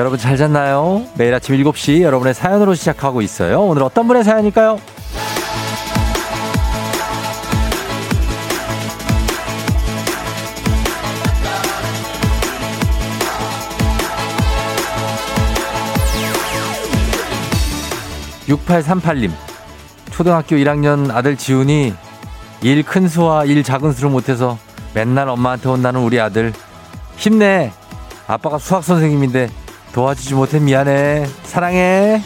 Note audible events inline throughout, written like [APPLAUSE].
여러분 잘 잤나요? 매일 아침 7시 여러분의 사연으로 시작하고 있어요. 오늘 어떤 분의 사연일까요? 6838님. 초등학교 1학년 아들 지훈이 일 큰 수와 일 작은 수를 못해서 맨날 엄마한테 혼나는 우리 아들. 힘내! 아빠가 수학 선생님인데 도와주지 못해 미안해. 사랑해.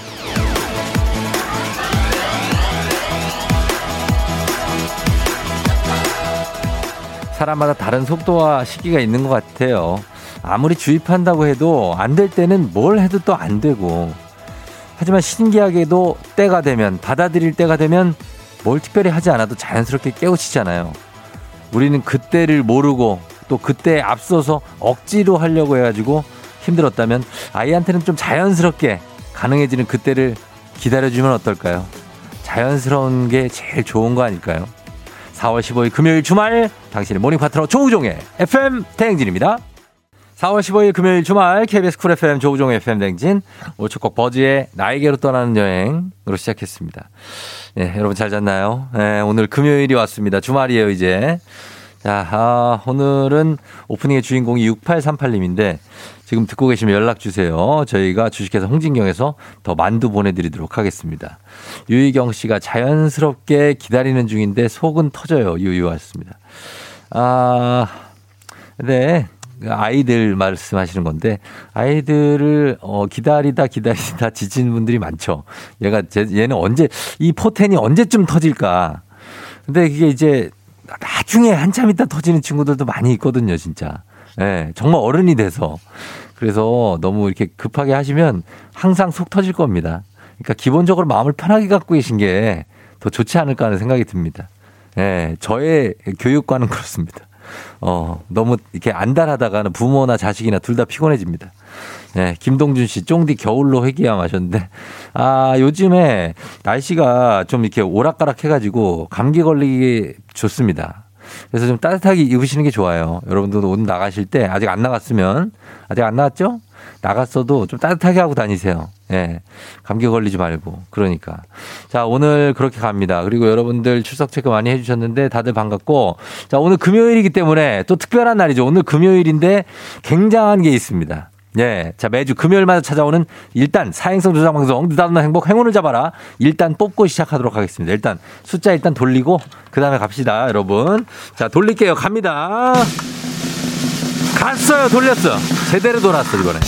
사람마다 다른 속도와 시기가 있는 것 같아요. 아무리 주입한다고 해도 안 될 때는 뭘 해도 또 안 되고. 하지만 신기하게도 때가 되면, 받아들일 때가 되면 뭘 특별히 하지 않아도 자연스럽게 깨우치잖아요. 우리는 그때를 모르고 또 그때에 앞서서 억지로 하려고 해가지고 힘들었다면 아이한테는 좀 자연스럽게 가능해지는 그때를 기다려주면 어떨까요? 자연스러운 게 제일 좋은 거 아닐까요? 4월 15일 금요일 주말 당신의 morning 파트너 조우종의 FM 대행진입니다. 4월 15일 금요일 주말 KBS 쿨 FM 조우종의 FM 대행진 오늘 첫 곡 버즈의 나에게로 떠나는 여행으로 시작했습니다. 네, 여러분 잘 잤나요? 네, 오늘 금요일이 왔습니다. 주말이에요 이제. 자, 아, 오늘은 오프닝의 주인공이 6838님인데 지금 듣고 계시면 연락 주세요. 저희가 주식회사 홍진경에서 더 만두 보내드리도록 하겠습니다. 유희경 씨가 자연스럽게 기다리는 중인데 속은 터져요. 유유하셨습니다. 아, 네. 아이들 말씀하시는 건데 아이들을 어 기다리다 기다리다 지친 분들이 많죠. 얘가 제, 얘는 언제 이 포텐이 언제쯤 터질까? 근데 이게 이제 나중에 한참 있다 터지는 친구들도 많이 있거든요, 진짜. 예, 네, 정말 어른이 돼서. 그래서 너무 이렇게 급하게 하시면 항상 속 터질 겁니다. 그러니까 기본적으로 마음을 편하게 갖고 계신 게 더 좋지 않을까 하는 생각이 듭니다. 예, 네, 저의 교육과는 그렇습니다. 어, 너무 이렇게 안달하다가는 부모나 자식이나 둘 다 피곤해집니다. 네, 김동준 씨, 쫑디 겨울로 회귀함 하셨는데, 아, 요즘에 날씨가 좀 이렇게 오락가락 해가지고 감기 걸리기 좋습니다. 그래서 좀 따뜻하게 입으시는 게 좋아요. 여러분들도 오늘 나가실 때 아직 안 나갔으면, 아직 안 나갔죠? 나갔어도 좀 따뜻하게 하고 다니세요. 예. 네, 감기 걸리지 말고. 그러니까. 자, 오늘 그렇게 갑니다. 그리고 여러분들 출석 체크 많이 해주셨는데 다들 반갑고. 자, 오늘 금요일이기 때문에 또 특별한 날이죠. 오늘 금요일인데 굉장한 게 있습니다. 예. 자, 매주 금요일마다 찾아오는 일단 사행성 조장 방송 느닷없는 행복 행운을 잡아라. 일단 뽑고 시작하도록 하겠습니다. 일단 숫자 일단 돌리고 그다음에 갑시다, 여러분. 자, 돌릴게요. 갑니다. 갔어요. 돌렸어. 제대로 돌았어, 이번에.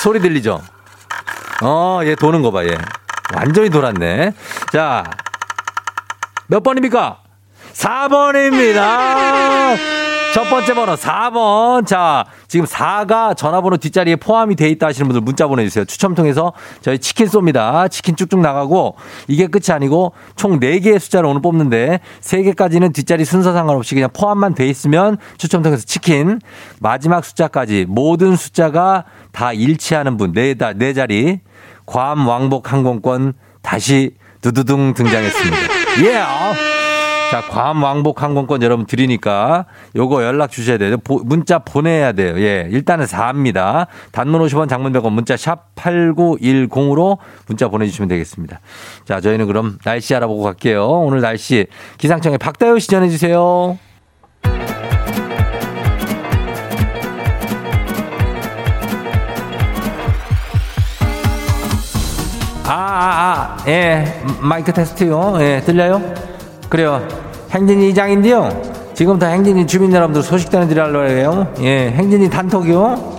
소리 들리죠? 어, 얘 도는 거 봐, 얘. 완전히 돌았네. 자, 몇 번입니까? 4번입니다. 첫 번째 번호 4번. 자, 지금 4가 전화번호 뒷자리에 포함이 돼 있다 하시는 분들 문자 보내주세요. 추첨 통해서 저희 치킨 쏩니다. 치킨 쭉쭉 나가고 이게 끝이 아니고 총 4개의 숫자를 오늘 뽑는데 3개까지는 뒷자리 순서 상관없이 그냥 포함만 돼 있으면 추첨 통해서 치킨 마지막 숫자까지 모든 숫자가 다 일치하는 분, 네, 네 자리 괌 왕복 항공권 다시 두두둥 등장했습니다. 예! Yeah. 자, 괌 왕복 항공권 여러분 드리니까 요거 연락 주셔야 돼요. 문자 보내야 돼요. 예. 일단은 4입니다. 단문 50원 장문 100원 문자 샵 8910으로 문자 보내주시면 되겠습니다. 자, 저희는 그럼 날씨 알아보고 갈게요. 오늘 날씨 기상청에 박다효 씨 전해주세요. 아, 아, 아, 예, 마이크 테스트요. 예, 들려요? 그래요. 행진이 이장인데요. 지금부터 행진이 주민 여러분들 소식 전해드리려고 해요. 예, 행진이 단톡이요.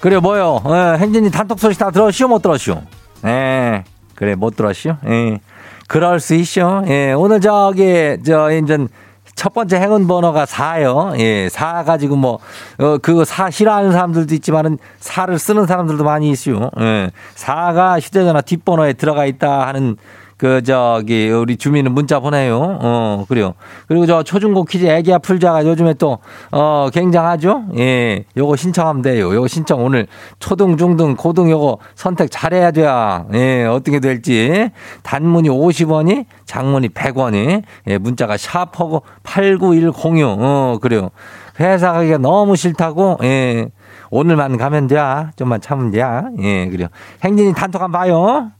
그래 뭐요? 예, 행진이 단톡 소식 다 들었시오 못 들었시오? 예, 그래 못 들었시오? 예, 그럴 수 있죠. 예, 오늘 저기 저 이제 첫 번째 행운 번호가 4요. 예, 4 가지고 뭐, 어, 그거 4 싫어하는 사람들도 있지만은 4를 쓰는 사람들도 많이 있어요. 예, 4가 휴대전화 뒷번호에 들어가 있다 하는 그, 저기, 우리 주민은 문자 보내요. 어, 그래요. 그리고 저 초중고 퀴즈 애기야 풀자가 요즘에 또, 어, 굉장하죠? 예. 요거 신청하면 돼요. 요거 신청 오늘 초등, 중등, 고등 요거 선택 잘해야 돼야. 예, 어떻게 될지. 단문이 50원이, 장문이 100원이, 예, 문자가 샤퍼고 89106. 어, 그래요. 회사 가기가 너무 싫다고, 예. 오늘만 가면 돼. 좀만 참으면 돼. 예, 그래요. 행진이 단톡 한번 봐요.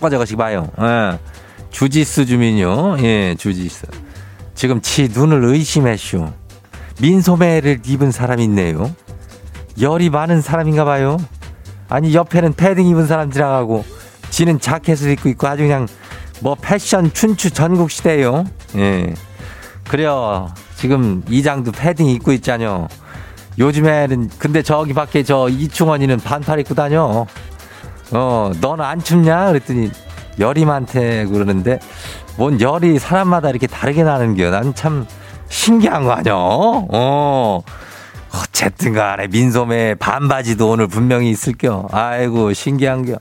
것이 봐요. 예. 주지스 주민요. 예, 주지스. 지금 지 눈을 의심했슈. 민소매를 입은 사람이 있네요. 열이 많은 사람인가 봐요. 아니, 옆에는 패딩 입은 사람 지나가고, 지는 자켓을 입고 있고 아주 그냥 뭐 패션 춘추 전국 시대요. 예. 그래요. 지금 이장도 패딩 입고 있잖요. 요즘에는 근데 저기 밖에 저 이충원이는 반팔 입고 다녀. 어, 너는 안 춥냐? 그랬더니 많대 그러는데 뭔 열이 사람마다 이렇게 다르게 나는겨. 난참 신기한 거 아니야? 어. 어쨌든 간에 민소매 반바지도 오늘 분명히 있을겨. 아이고, 신기한 겨.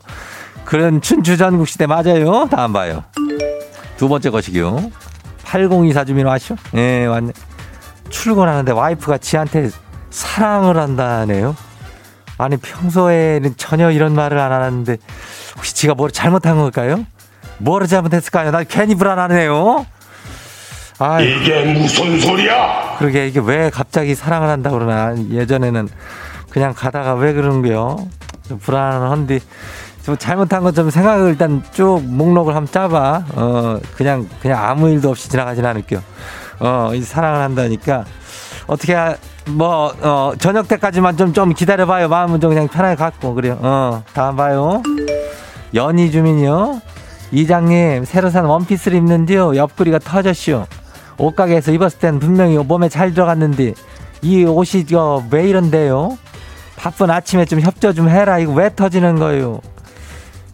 그런 춘추전국 시대 맞아요. 다음 봐요. 두 번째 것이요. 8024 주민 왔쇼? 예, 네, 왔네. 출근하는데 와이프가 지한테 사랑을 한다네요. 아니 평소에는 전혀 이런 말을 안 하는데 혹시 지가 뭘 잘못한 걸까요? 뭐를 잘못했을까요? 나 괜히 불안하네요. 아 이게 무슨 소리야? 그러게 이게 왜 갑자기 사랑을 한다 그러나 예전에는 그냥 가다가 왜 그런겨? 불안한데 좀 잘못한 것좀 생각을 일단 쭉 목록을 한번 짜봐. 어 그냥 그냥 아무 일도 없이 지나가진 않을게요. 어이 사랑을 한다니까 어떻게 뭐, 어, 저녁 때까지만 좀, 좀 기다려봐요. 마음은 좀 그냥 편하게 갖고, 그래요. 어, 다음 봐요. 연희 주민이요. 이장님, 새로 산 원피스를 입는데요. 옆구리가 터졌슈. 옷가게에서 입었을 땐 분명히 몸에 잘 들어갔는데, 이 옷이, 어, 왜 이런데요? 바쁜 아침에 좀 협조 좀 해라. 이거 왜 터지는 거예요?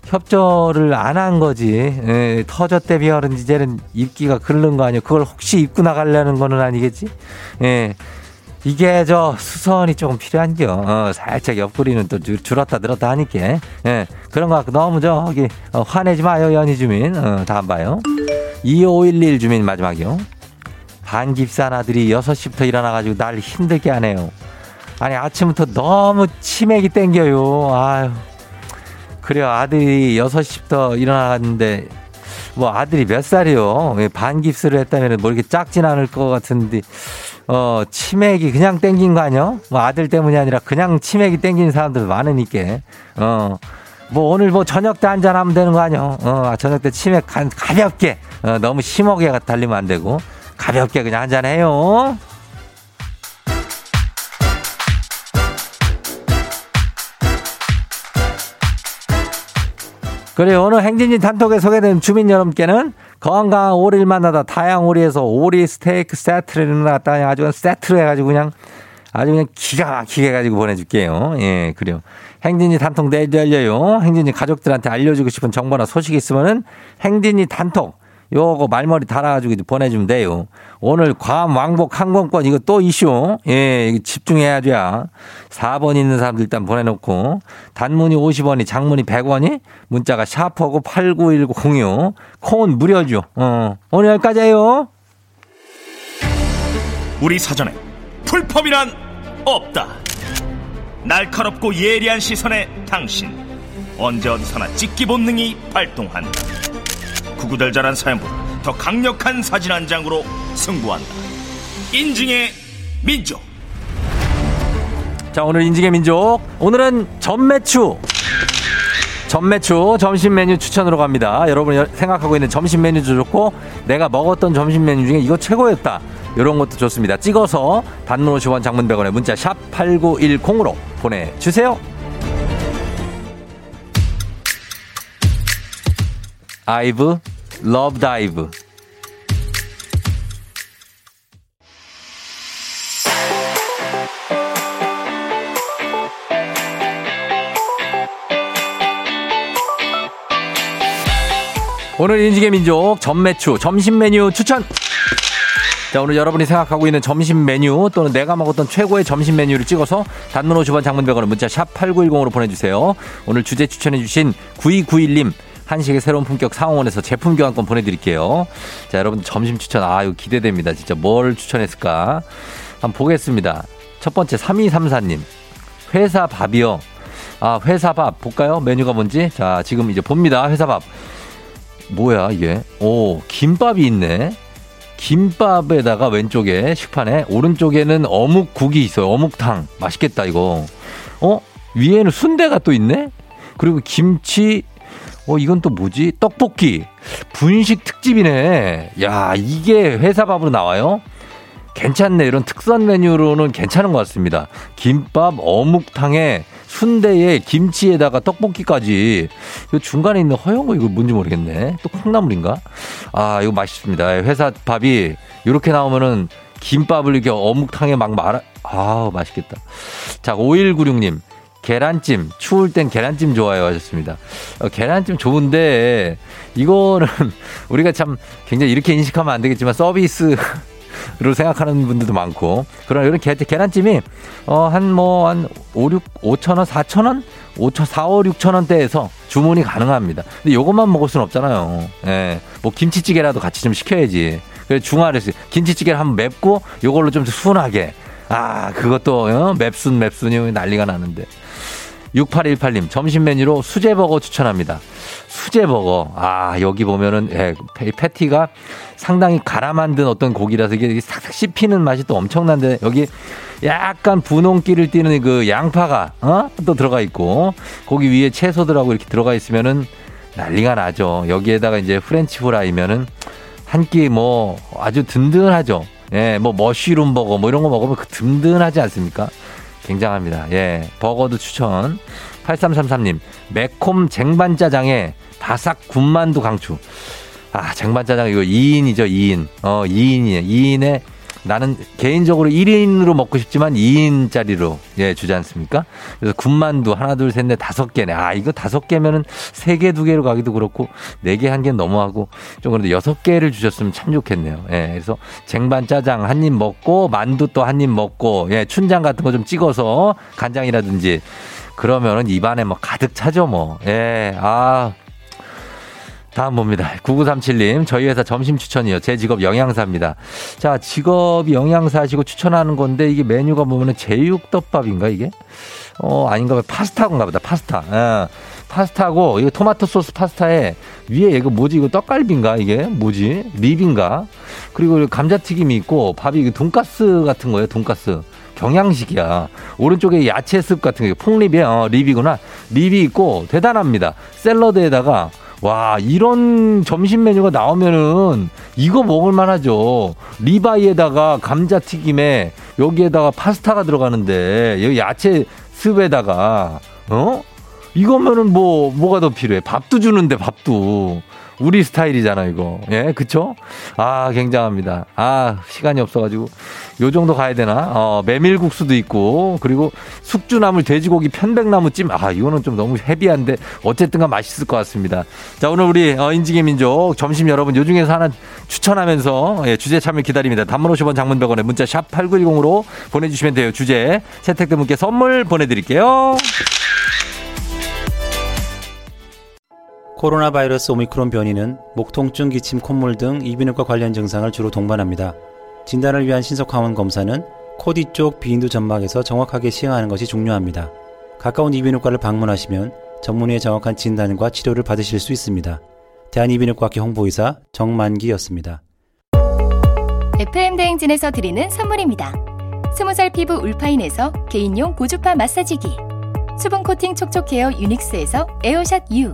협조를 안 한 거지. 예, 터졌대 비하는 이제는 입기가 그른 거 아니에요. 그걸 혹시 입고 나가려는 거는 아니겠지? 예. 이게 저 수선이 조금 필요한겨. 어, 살짝 옆구리는 또 줄었다 늘었다 하니까. 예. 그런 거 갖고 너무 저기 어, 화내지 마요, 연희 주민. 어, 다음 봐요. 2511 주민 마지막이요. 반깁산 아들이 6시부터 일어나가지고 날 힘들게 하네요. 아니, 아침부터 너무 치맥이 땡겨요. 아유. 그래요. 아들이 6시부터 일어나갔는데, 뭐 아들이 몇 살이요? 예, 반깁스를 했다면 뭐 이렇게 작진 않을 것 같은데, 어, 치맥이 그냥 땡긴 거 아니야? 뭐 아들 때문이 아니라 그냥 치맥이 땡기는 사람들 많으니까. 어, 뭐 오늘 뭐 저녁 때 한잔 하면 되는 거 아니야? 어, 저녁 때 치맥 가, 가볍게, 어, 너무 심하게 달리면 안 되고, 가볍게 그냥 한잔 해요. 그래 오늘 행진이 단톡에 소개된 주민 여러분께는 건강한 오리를 만나다 다양 오리에서 오리 스테이크 세트를 나갔다 아주 그냥 세트로 해가지고 그냥 아주 그냥 기가 막히게 해가지고 보내줄게요. 예, 그래요. 행진이 단톡 내일 열려요. 행진이 가족들한테 알려주고 싶은 정보나 소식이 있으면은 행진이 단톡 요거 말머리 달아가지고 보내주면 돼요. 오늘 괌 왕복 항공권 이거 또 이슈. 예, 집중해야 돼. 4번 있는 사람들 일단 보내놓고 단문이 50원이 장문이 100원이 문자가 샤퍼고 89106 콩은 무료죠. 어, 오늘 여기까지예요. 우리 사전에 풀펌이란 없다. 날카롭고 예리한 시선에 당신 언제 어디서나 찍기 본능이 발동한다. 구구절절한 사연보다 더 강력한 사진 한 장으로 승부한다. 인증의 민족. 자, 오늘 인증의 민족. 오늘은 전매추. 점메추 점심 메뉴 추천으로 갑니다. 여러분 생각하고 있는 점심 메뉴도 좋고 내가 먹었던 점심 메뉴 중에 이거 최고였다. 이런 것도 좋습니다. 찍어서 단문 50원 장문 100원에 문자 샵 8910으로 보내주세요. 아이브 Love Dive 오늘 인식의 민족 전매추 점심 메뉴 추천 자, 오늘 여러분이 생각하고 있는 점심 메뉴 또는 내가 먹었던 최고의 점심 메뉴를 찍어서 단문 50원 장문 100원을 문자 샵 8910으로 보내주세요. 오늘 주제 추천해주신 9291님 한식의 새로운 품격 상황원에서 제품 교환권 보내드릴게요. 자, 여러분 점심 추천, 아, 이거 기대됩니다. 진짜 뭘 추천했을까? 한번 보겠습니다. 첫 번째, 3234님. 회사 밥이요. 아, 회사 밥. 볼까요? 메뉴가 뭔지? 자, 지금 이제 봅니다. 회사 밥. 뭐야, 이게? 오, 김밥이 있네. 김밥에다가 왼쪽에 식판에 오른쪽에는 어묵국이 있어요. 어묵탕. 맛있겠다, 이거. 어? 위에는 순대가 또 있네? 그리고 김치, 어, 이건 또 뭐지? 떡볶이. 분식 특집이네. 야, 이게 회사 밥으로 나와요? 괜찮네. 이런 특선 메뉴로는 괜찮은 것 같습니다. 김밥, 어묵탕에 순대에 김치에다가 떡볶이까지. 이 중간에 있는 허연 거 이거 뭔지 모르겠네. 또 콩나물인가? 아, 이거 맛있습니다. 회사 밥이 이렇게 나오면은 김밥을 이렇게 어묵탕에 막 말아, 아, 맛있겠다. 자, 5196님. 계란찜 추울 땐 계란찜 좋아요 하셨습니다. 어, 계란찜 좋은데 이거는 [LAUGHS] 우리가 참 굉장히 이렇게 인식하면 안 되겠지만 서비스 로 생각하는 분들도 많고 그러나 이런 계, 계란찜이 어한 뭐한 5, 6 5천 원, 4천 원, 5천 4, 5, 6천 원대에서 주문이 가능합니다. 근데 요것만 먹을 수는 없잖아요. 예. 뭐 김치찌개라도 같이 좀 시켜야지. 그래서 중화를 김치찌개를 한번 맵고 요걸로 좀 순하게 아, 그것도 어? 맵순 맵순이 난리가 나는데. 6818님 점심 메뉴로 수제버거 추천합니다. 수제버거. 아, 여기 보면은 예, 패티가 상당히 갈아 만든 어떤 고기라서 이게 싹싹 씹히는 맛이 또 엄청난데 여기 약간 분홍기를 띠는 그 양파가 어? 또 들어가 있고 고기 위에 채소들하고 이렇게 들어가 있으면은 난리가 나죠. 여기에다가 이제 French fry면은 한 끼 뭐 아주 든든하죠. 예, 뭐 mushroom 버거 뭐 이런 거 먹으면 그 든든하지 않습니까? 굉장합니다. 예. 버거도 추천. 8333님, 매콤 쟁반짜장에 바삭 군만두 강추. 아, 쟁반짜장 이거 2인이죠, 2인. 어, 2인이에요. 2인에 나는 개인적으로 1인으로 먹고 싶지만 2인짜리로 예, 주지 않습니까? 그래서 군만두 하나 둘 셋 넷 다섯 개네. 아, 이거 다섯 개면은 세 개 두 개로 가기도 그렇고 네 개 한 개는 너무하고 좀 그런데 여섯 개를 주셨으면 참 좋겠네요. 예. 그래서 쟁반 짜장 한 입 먹고 만두 또 한 입 먹고 예, 춘장 같은 거 좀 찍어서 간장이라든지 그러면은 입안에 뭐 가득 차죠, 뭐. 예. 아, 다음 봅니다. 9937님, 저희 회사 점심 추천이요. 제 직업 영양사입니다. 자, 직업이 영양사시고 추천하는 건데 이게 메뉴가 보면은 제육덮밥인가 이게? 어, 아닌가 봐. 파스타인가 보다. 파스타. 예. 파스타고 이거 토마토 소스 파스타에 위에 이거 뭐지? 이거 떡갈비인가 이게? 뭐지? 립인가? 그리고 감자튀김이 있고 밥이 이거 돈가스 같은 거예요. 돈가스. 경양식이야. 오른쪽에 야채 습 같은 게 폭립이야. 어, 립이구나. 립이 있고 대단합니다. 샐러드에다가 와, 이런 점심 메뉴가 나오면은 이거 먹을 만 하죠. 리바이에다가 감자튀김에 여기에다가 파스타가 들어가는데 여기 야채 습에다가 어? 이거면은 뭐 뭐가 더 필요해? 밥도 주는데 밥도. 우리 스타일이잖아, 이거. 예, 그쵸? 아, 굉장합니다. 아, 시간이 없어가지고. 요 정도 가야 되나? 어, 메밀국수도 있고, 그리고 숙주나물, 돼지고기, 편백나무 찜. 아, 이거는 좀 너무 헤비한데, 어쨌든 간 맛있을 것 같습니다. 자, 오늘 우리, 어, 인지의 민족, 점심 여러분, 요 중에서 하나 추천하면서, 예, 주제 참여 기다립니다. 단문 50원 장문 100원에 문자 샵 8910으로 보내주시면 돼요. 주제. 채택된 분께 선물 보내드릴게요. 코로나 바이러스 오미크론 변이는 목 통증, 기침, 콧물 등 이비인후과 관련 증상을 주로 동반합니다. 진단을 위한 신속항원 검사는 코 뒤쪽 비인두 점막에서 정확하게 시행하는 것이 중요합니다. 가까운 이비인후과를 방문하시면 전문의의 정확한 진단과 치료를 받으실 수 있습니다. 대한이비인후과학회 홍보의사 정만기였습니다. FM 대행진에서 드리는 선물입니다. 스무살 피부 울파인에서 개인용 고주파 마사지기 수분 코팅 촉촉 헤어 유닉스에서 에어샷 U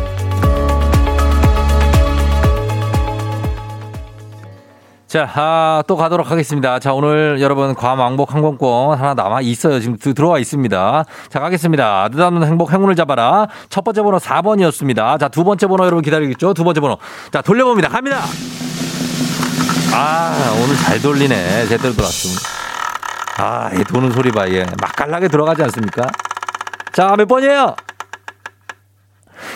자, 아, 또 가도록 하겠습니다. 자, 오늘 여러분 괌 왕복 항공권 하나 남아 있어요. 지금 드- 들어와 있습니다. 자, 가겠습니다. 느닷없는 행복 행운을 잡아라. 첫 번째 번호 4번이었습니다. 자, 두 번째 번호 여러분 기다리겠죠? 두 번째 번호. 자, 돌려봅니다. 갑니다. 아, 오늘 잘 돌리네. 제대로 돌았습니다. 아, 이 도는 소리 봐. 예. 맛깔나게 들어가지 않습니까? 자, 몇 번이에요?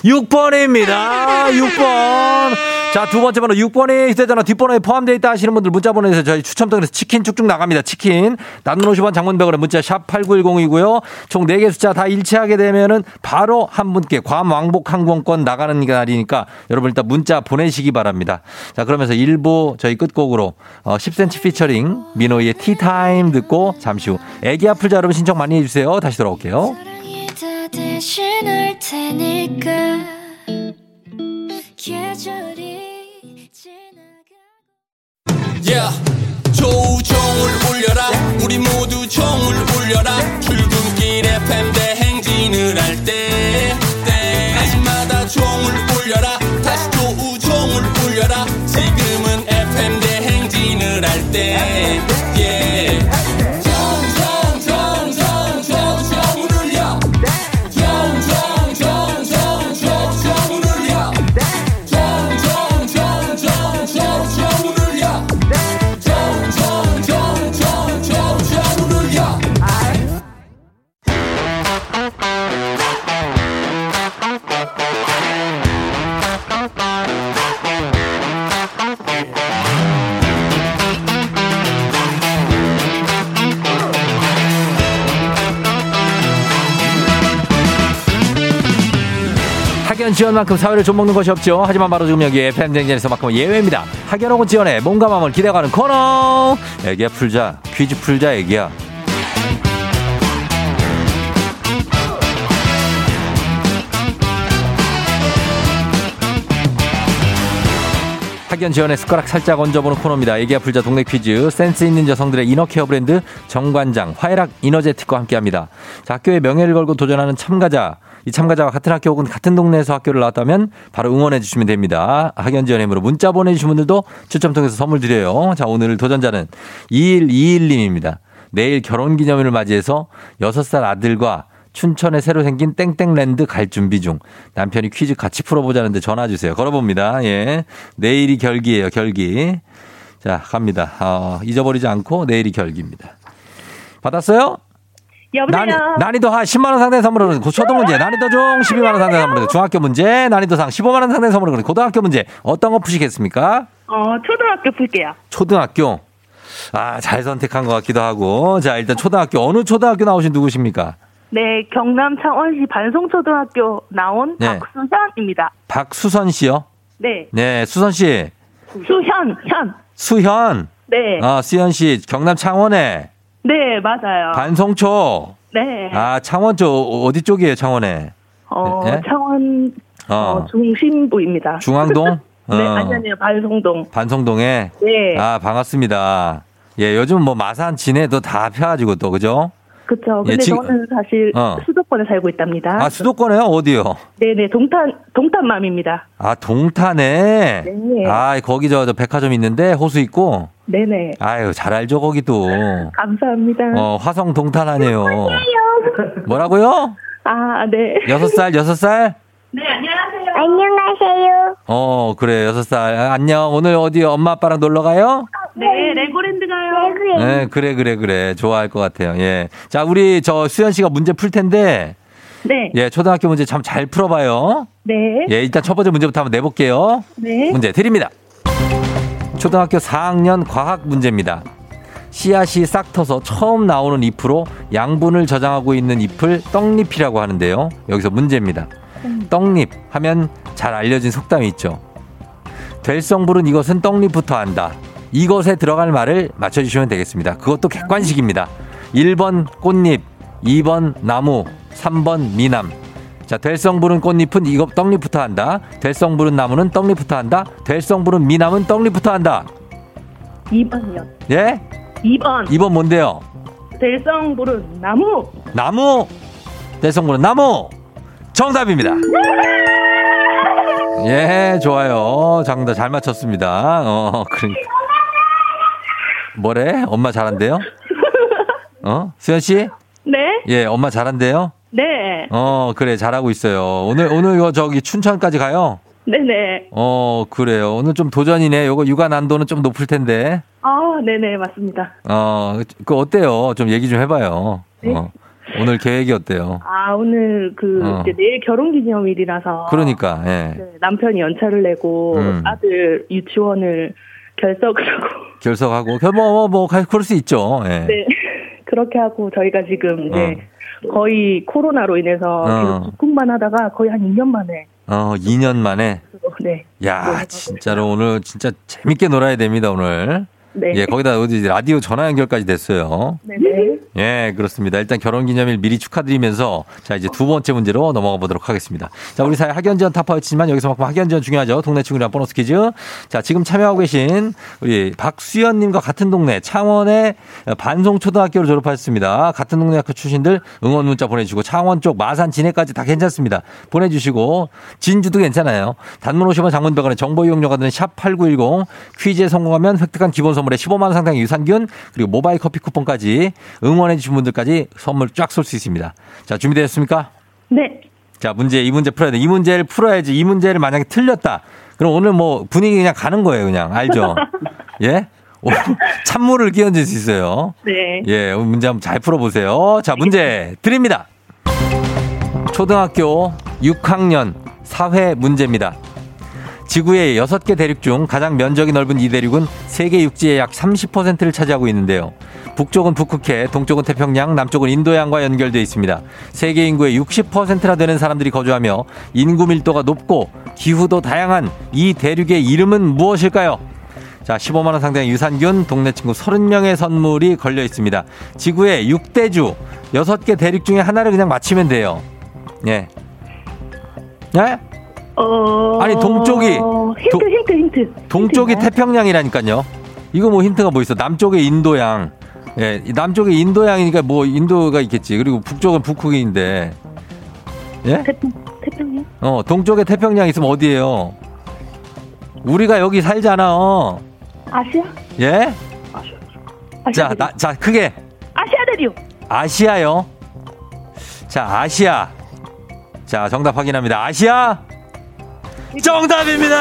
6번입니다. 6번. 자, 두 번째 번호 6번이 휴대전화 뒷번호에 포함되어 있다 하시는 분들 문자 보내주세요. 저희 추첨 통해서 치킨 쭉쭉 나갑니다. 치킨. 단문 50원 장문백원에 문자 샵 8910이고요. 총 4개 숫자 다 일치하게 되면은 바로 한 분께 괌 왕복 항공권 나가는 날이니까 여러분 일단 문자 보내시기 바랍니다. 자, 그러면서 1부 저희 끝곡으로 어, 10cm 피처링 민호의 티타임 듣고 잠시 후 애기 아플 자 여러분 신청 많이 해주세요. 다시 돌아올게요. 다 대신 할 테니까 계절이 지나가 Yeah. 조우종을 울려라 우리 모두 종을 울려라 출근길 FM 대행진을 할때 때마다 종을 울려라 지원만큼 사회를 좀 먹는 것이 없죠. 하지만 바로 지금 여기 FM 댕진에서만큼은 예외입니다. 학연 혹은 지원의 몸과 마음을 기대가는 코너. 애기야 풀자. 퀴즈 풀자 애기야. 학연 지원의 숟가락 살짝 얹어보는 코너입니다. 애기야 풀자 동네 퀴즈. 센스 있는 여성들의 이너케어 브랜드 정관장 화해락 이너제틱과 함께합니다. 자, 학교의 명예를 걸고 도전하는 참가자. 이 참가자와 같은 학교 혹은 같은 동네에서 학교를 나왔다면 바로 응원해 주시면 됩니다. 학연 지원의 힘으로 문자 보내주신 분들도 추첨 통해서 선물 드려요. 자, 오늘 도전자는 2121님입니다. 내일 결혼 기념일을 맞이해서 6살 아들과 춘천에 새로 생긴 땡땡랜드 갈 준비 중. 남편이 퀴즈 같이 풀어보자는데 전화 주세요. 걸어봅니다. 예. 내일이 결기예요, 결기. 자, 갑니다. 어, 잊어버리지 않고 내일이 결기입니다. 받았어요? 여보세요. 난이, 난이도 하 10만 원 상대 선물은 초등 문제, 난이도 중 12만 원 상대 선물은 중학교 문제, 난이도 상 15만 원 상대 선물은 고등학교 문제. 어떤 거 푸시겠습니까? 어, 초등학교 풀게요. 초등학교. 아, 잘 선택한 것 같기도 하고. 자, 일단 초등학교, 어느 초등학교 나오신 누구십니까? 네, 경남 창원시 반송초등학교 나온 네. 박수현입니다. 박수선 씨요? 네, 네, 수선 씨. 수현, 현. 수현. 네, 아, 수현 씨, 경남 창원에. 네, 맞아요. 반송초. 네, 아, 창원 쪽, 어디 쪽이에요, 창원에? 어, 네? 창원 어, 어, 중심부입니다. 중앙동? [LAUGHS] 네, 어, 아니, 아니요, 반송동. 반송동에. 네, 아, 반갑습니다. 예, 요즘 뭐 마산 진해도 다 펴가지고 또, 그죠? 그쵸. 예, 근데 지금- 저는 사실 어. 수도권에 살고 있답니다. 아, 수도권에요? 어디요? 네네, 동탄, 동탄맘입니다. 아, 동탄에? 네. 아, 거기 저, 저 백화점 있는데 호수 있고? 네네. 아유, 잘 알죠, 거기도. 감사합니다. 어, 화성 동탄하네요. 뭐라고요? 아, 네. 여섯 살, 여섯 살? 네, 안녕하세요. 안녕하세요. 어, 그래, 여섯 살. 아, 안녕. 오늘 어디 엄마 아빠랑 놀러 가요? 네, 레고랜드 가요. 네, 그래, 그래, 그래. 좋아할 것 같아요. 예. 자, 우리 저 수현 씨가 문제 풀 텐데, 네. 예, 초등학교 문제 참 잘 풀어봐요. 네. 예, 일단 첫 번째 문제부터 한번 내볼게요. 네. 문제 드립니다. 초등학교 4학년 과학 문제입니다. 씨앗이 싹 터서 처음 나오는 잎으로 양분을 저장하고 있는 잎을 떡잎이라고 하는데요. 여기서 문제입니다. 떡잎 하면 잘 알려진 속담이 있죠. 될성부른 이것은 떡잎부터 한다. 이것에 들어갈 말을 맞춰주시면 되겠습니다. 그것도 객관식입니다. 1번 꽃잎, 2번 나무, 3번 미남. 자, 될성 부른 꽃잎은 이거 떡잎부터 한다. 될성 부른 나무는 떡잎부터 한다. 될성 부른 미남은 떡잎부터 한다. 2번이요. 예? 2번. 2번 뭔데요? 될성 부른 나무. 나무. 될성 부른 나무. 정답입니다. 예, 좋아요. 정답 잘 맞췄습니다. 어, 그러니까. 뭐래? 엄마 잘한대요? 어? 수현 씨? 네. 예, 엄마 잘한대요? 네. 어, 그래, 잘하고 있어요. 오늘, 오늘 이거 저기 춘천까지 가요? 네네. 어, 그래요. 오늘 좀 도전이네. 요거 육아 난도는 좀 높을 텐데. 아, 네네, 맞습니다. 어, 그 어때요? 좀 얘기 좀 해봐요. 네. 어, 오늘 계획이 어때요? 아, 오늘 그, 어. 이제 내일 결혼 기념일이라서. 그러니까, 예. 네, 남편이 연차를 내고 음. 아들 유치원을 결석을 하고. 결석하고, [LAUGHS] 결, 뭐, 뭐, 뭐, 가- 그럴 수 있죠. 예. 네. 그렇게 하고 저희가 지금 이제 거의 코로나로 인해서 어. 계속 집국만 하다가 거의 한 2년 만에. 어, 2년 만에. 네. 야, 진짜로 오늘 진짜 재밌게 놀아야 됩니다, 오늘. 네. 예, 거기다 어디 라디오 전화 연결까지 됐어요. 네네. 예, 그렇습니다. 일단 결혼 기념일 미리 축하드리면서 자, 이제 두 번째 문제로 넘어가 보도록 하겠습니다. 자, 우리 사회 학연지원 타파였지만 여기서만큼 학연지원 중요하죠. 동네 친구랑 보너스 퀴즈. 자, 지금 참여하고 계신 우리 박수연 님과 같은 동네 창원의 반송 초등학교를 졸업하셨습니다. 같은 동네 학교 출신들 응원 문자 보내주시고 창원 쪽 마산 진해까지 다 괜찮습니다. 보내주시고 진주도 괜찮아요. 단문 50원 장문 100원의 정보 이용료가 드는 샵8910 퀴즈에 성공하면 획득한 기본 선물 에 15만 원 상당의 유산균 그리고 모바일 커피 쿠폰까지 응원해 주신 분들까지 선물 쫙 쏠 수 있습니다. 자, 준비되셨습니까? 네. 자, 문제 이 문제 풀어야 돼. 이 문제를 풀어야지. 이 문제를 만약에 틀렸다. 그럼 오늘 뭐 분위기 그냥 가는 거예요, 그냥. 알죠? [LAUGHS] 예? 오늘 [LAUGHS] 찬물을 끼얹을 수 있어요. 네. 예, 문제 한번 잘 풀어보세요. 자, 문제 드립니다. 초등학교 6학년 사회 문제입니다. 지구의 6개 대륙 중 가장 면적이 넓은 이 대륙은 세계 육지의 약 30%를 차지하고 있는데요. 북쪽은 북극해, 동쪽은 태평양, 남쪽은 인도양과 연결되어 있습니다. 세계 인구의 60%나 되는 사람들이 거주하며 인구 밀도가 높고 기후도 다양한 이 대륙의 이름은 무엇일까요? 자, 15만 원 상당의 유산균 동네 친구 30명의 선물이 걸려 있습니다. 지구의 6대주 6개 대륙 중에 하나를 그냥 맞히면 돼요. 예. 예? 어. 아니, 동쪽이- 힌트, 도- 힌트, 힌트. 동쪽이 힌트? 태평양이라니까요. 이거 뭐 힌트가 뭐 있어? 남쪽에 인도양. 예, 이 남쪽에 인도양이니까 뭐 인도가 있겠지. 그리고 북쪽은 북극인데. 예? 태평, 태평양? 어, 동쪽에 태평양 있으면 어디예요? 우리가 여기 살잖아. 어. 아시아? 예? 아시아 자, 대륙. 나, 자, 크게. 아시아 대륙. 아시아요. 자, 아시아. 자, 정답 확인합니다. 아시아. 정답입니다.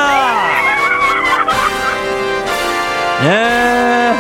예.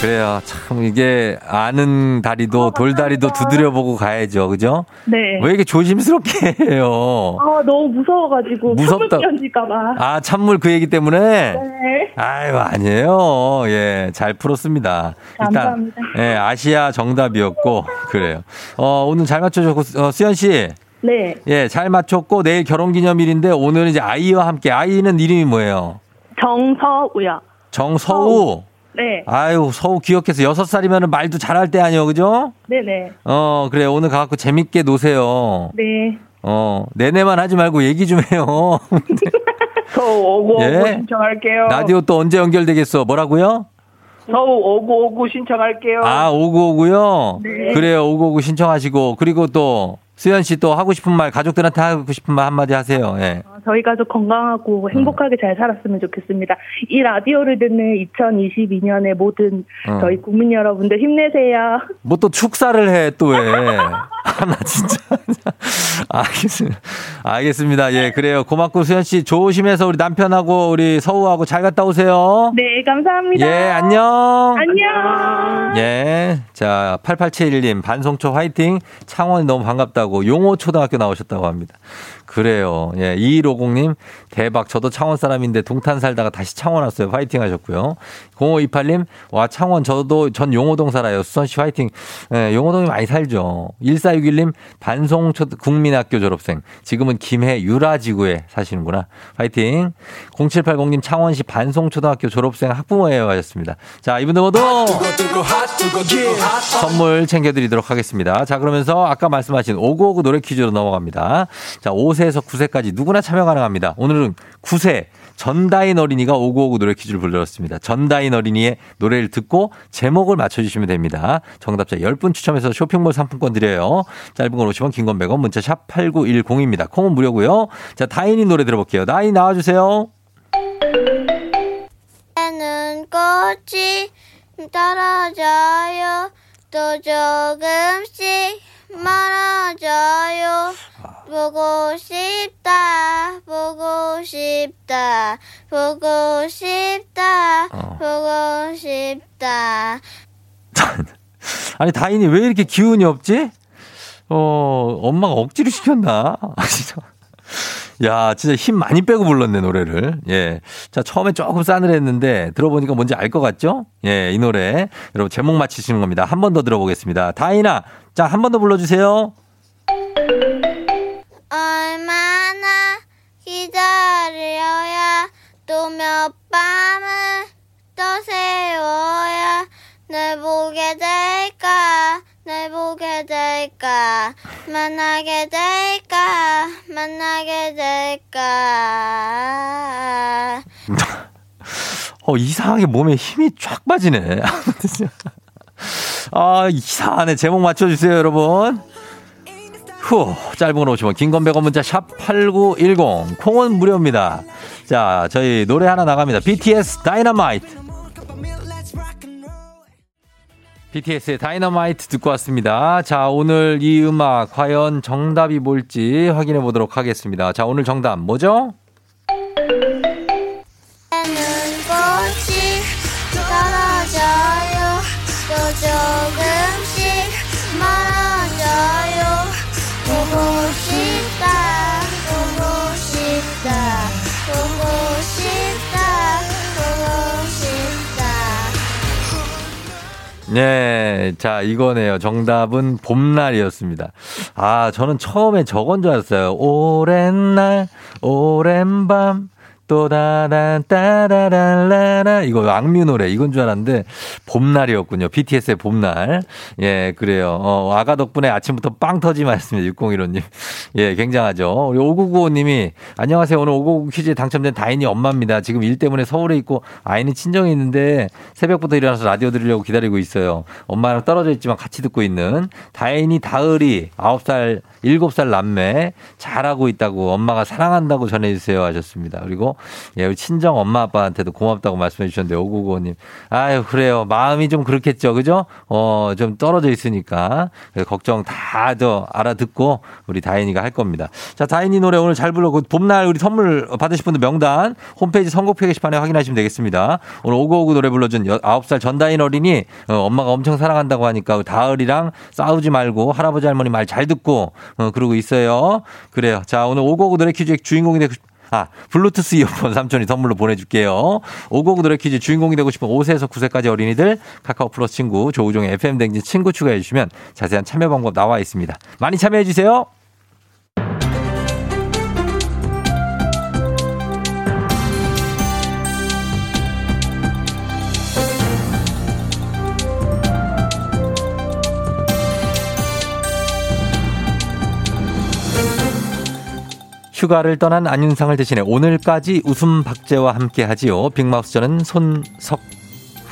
그래요. 참 이게 아는 다리도 돌다리도 두드려보고 가야죠. 그죠? 네. 왜 이렇게 조심스럽게 해요? 아, 너무 무서워가지고. 무섭다. 끼얹을까봐. 아, 찬물 그 얘기 때문에? 네. 아유, 아니에요. 예, 잘 풀었습니다. 감사합니다. 일단, 예, 아시아 정답이었고, 그래요. 어, 오늘 잘 맞춰줬고, 어, 수현씨. 네. 예, 잘 맞췄고, 내일 결혼 기념일인데, 오늘은 이제 아이와 함께, 아이는 이름이 뭐예요? 정서우요. 정서우. 네. 아유, 서우 기억해서 여섯 살이면 말도 잘할 때 아니요, 그죠? 네네. 어, 그래, 오늘 가갖고 재밌게 노세요. 네. 어, 내내만 하지 말고 얘기 좀 해요. [LAUGHS] 저 오고 예? 오고 신청할게요. 라디오 또 언제 연결되겠어? 뭐라고요? 서우 5959 신청할게요. 아, 5959요? 네. 그래요, 5959 신청하시고. 그리고 또, 수현 씨 또 하고 싶은 말, 가족들한테 하고 싶은 말 한마디 하세요. 예. 저희 가족 건강하고 행복하게 잘 살았으면 좋겠습니다. 이 라디오를 듣는 2022년의 모든 어. 저희 국민 여러분들 힘내세요. 뭐 또 축사를 해, 또 왜. [LAUGHS] 아, 나 진짜. [LAUGHS] 알겠습니다. 알겠습니다. 예, 그래요. 고맙고, 수현 씨 조심해서 우리 남편하고 우리 서우하고 잘 갔다 오세요. 네, 감사합니다. 예, 안녕. 안녕. 예. 자, 8871님, 반송초 화이팅. 창원이 너무 반갑다고. 용호 초등학교 나오셨다고 합니다. 그래요. 예. 2150님, 대박. 저도 창원 사람인데 동탄 살다가 다시 창원 왔어요. 화이팅 하셨고요. 0528님, 와, 창원 저도 전 용호동 살아요. 수선씨 화이팅. 예, 용호동이 많이 살죠. 1461님, 반송초 국민학교 졸업생. 지금은 김해 유라지구에 사시는구나. 화이팅. 0780님, 창원시 반송초등학교 졸업생 학부모예요. 하셨습니다. 자, 이분들 모두 선물 챙겨드리도록 하겠습니다. 자, 그러면서 아까 말씀하신 5959 노래 퀴즈로 넘어갑니다. 자, 5 세에서 9세까지 누구나 참여 가능합니다. 오늘은 9세 전다인 어린이가 5959 노래 퀴즈를 불러왔습니다. 전다인 어린이의 노래를 듣고 제목을 맞춰주시면 됩니다. 정답자 10분 추첨해서 쇼핑몰 상품권 드려요. 짧은 건 50원, 긴 건 100원, 문자 샵 8910입니다. 콩은 무료고요. 자, 다인이 노래 들어볼게요. 다인 나와주세요. 는 꽃이 떨어져요 또 조금씩 멀어져요 보고 싶다 보고 싶다 보고 싶다 보고 싶다 [LAUGHS] 아니, 다인이 왜 이렇게 기운이 없지? 어, 엄마가 억지로 시켰나? [LAUGHS] 야, 진짜 힘 많이 빼고 불렀네, 노래를. 예. 자, 처음에 조금 싸늘했는데 들어보니까 뭔지 알 것 같죠? 예, 이 노래. 여러분, 제목 맞히시는 겁니다. 한 번 더 들어보겠습니다. 다인아, 자, 한 번 더 불러주세요. 얼마나 기다려야 또 몇 밤을 또 세워야 널 보게 될까 될까 만나게 될까 만나게 될까 [LAUGHS] 어, 이상하게 몸에 힘이 쫙 빠지네. [LAUGHS] 아, 이상하네. 제목 맞춰주세요, 여러분. 후, 짧은 건 50원, 긴건 100원 문자 샵 8910. 콩은 무료입니다. 자, 저희 노래 하나 나갑니다. BTS 다이너마이트. BTS의 다이너마이트 듣고 왔습니다. 자, 오늘 이 음악 과연 정답이 뭘지 확인해 보도록 하겠습니다. 자, 오늘 정답 뭐죠? 네, 자, 이거네요. 정답은 봄날이었습니다. 아, 저는 처음에 저건 줄 알았어요. 오랜 날, 오랜 밤, 또 다란 따라란라라 이거 악뮤 노래 이건 줄 알았는데 봄날이었군요. BTS의 봄날. 예, 그래요. 어, 아가 덕분에 아침부터 빵 터지마 했습니다. 6015님. 예, 굉장하죠. 우리 5995님이 안녕하세요. 오늘 5999 퀴즈에 당첨된 다인이 엄마입니다. 지금 일 때문에 서울에 있고 아이는 친정에 있는데 새벽부터 일어나서 라디오 들으려고 기다리고 있어요. 엄마랑 떨어져 있지만 같이 듣고 있는 다인이 다을이 9살 7살 남매 잘하고 있다고 엄마가 사랑한다고 전해주세요 하셨습니다. 그리고 예, 우리 친정 엄마 아빠한테도 고맙다고 말씀해 주셨는데 5995님 아유 그래요 마음이 좀 그렇겠죠 그죠? 어 좀 떨어져 있으니까 그래서 걱정 다 저 알아듣고 우리 다인이가 할 겁니다. 자 다인이 노래 오늘 잘 불렀고 봄날 우리 선물 받으실 분들 명단 홈페이지 선곡표 게시판에 확인하시면 되겠습니다. 오늘 5959 노래 불러준 9살 전다인 어린이 어, 엄마가 엄청 사랑한다고 하니까 다을이랑 싸우지 말고 할아버지 할머니 말 잘 듣고 어, 그러고 있어요. 그래요. 자, 오늘 오고고 노래 퀴즈의 주인공이 되고 싶, 아, 블루투스 이어폰 삼촌이 선물로 보내줄게요. 오고고 노래 퀴즈 주인공이 되고 싶은 5세에서 9세까지 어린이들 카카오 플러스 친구 조우종의 FM 댕진 친구 추가해 주시면 자세한 참여 방법 나와 있습니다. 많이 참여해 주세요. 휴가를 떠난 안윤상을 대신해 오늘까지 웃음 박제와 함께 하지요. big mouth 저는 손석훈.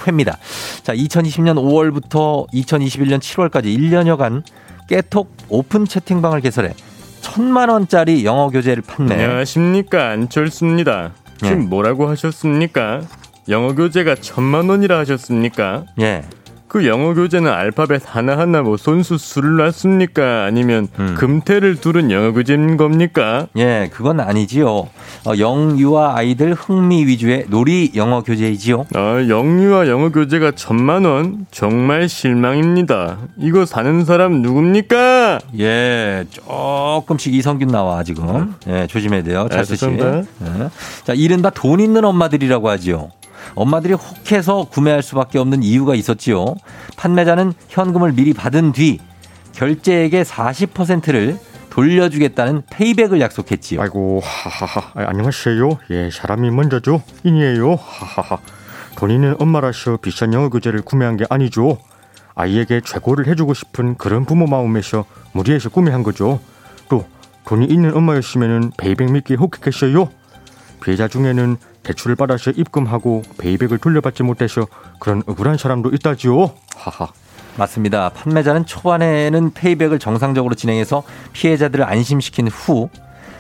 회입니다. 자, 2020년 5월부터 2021년 7월까지 1년여간 깨톡 오픈 채팅방을 개설해 천만 원짜리 영어 교재를 판매. 안녕하십니까 안철수입니다. 지금 예. 뭐라고 하셨습니까? 영어 교재가 천만 원이라 하셨습니까? 예. 그 영어 교재는 알파벳 하나하나 뭐 손수 수를 놨습니까? 아니면 음. 금태를 두른 영어 교재인 겁니까? 예, 그건 아니지요. 어, 영유아 아이들 흥미 위주의 놀이 영어 교재이지요. 아, 영유아 영어 교재가 천만 원? 정말 실망입니다. 이거 사는 사람 누굽니까? 예, 조금씩 이성균 나와 지금. 예, 조심해야 돼요. 잘 아, 쓰시. 예. 자, 이른바 돈 있는 엄마들이라고 하지요. 엄마들이 혹해서 구매할 수밖에 없는 이유가 있었지요. 판매자는 현금을 미리 받은 뒤 결제액의 40%를 돌려주겠다는 페이백을 약속했지요. 아이고 하하하. 아, 안녕하세요. 예 사람이 먼저죠. 인이에요. 하하하. 돈 있는 엄마라서 비싼 영어 교재를 구매한 게 아니죠. 아이에게 최고를 해주고 싶은 그런 부모 마음에서 무리해서 구매한 거죠. 또 돈이 있는 엄마였으면은 payback 미끼 혹했겠어요 피해자 중에는 대출을 받아서 입금하고 payback을 돌려받지 못해서 그런 억울한 사람도 있다지요 하하 맞습니다. 판매자는 초반에는 payback을 정상적으로 진행해서 피해자들을 안심시킨 후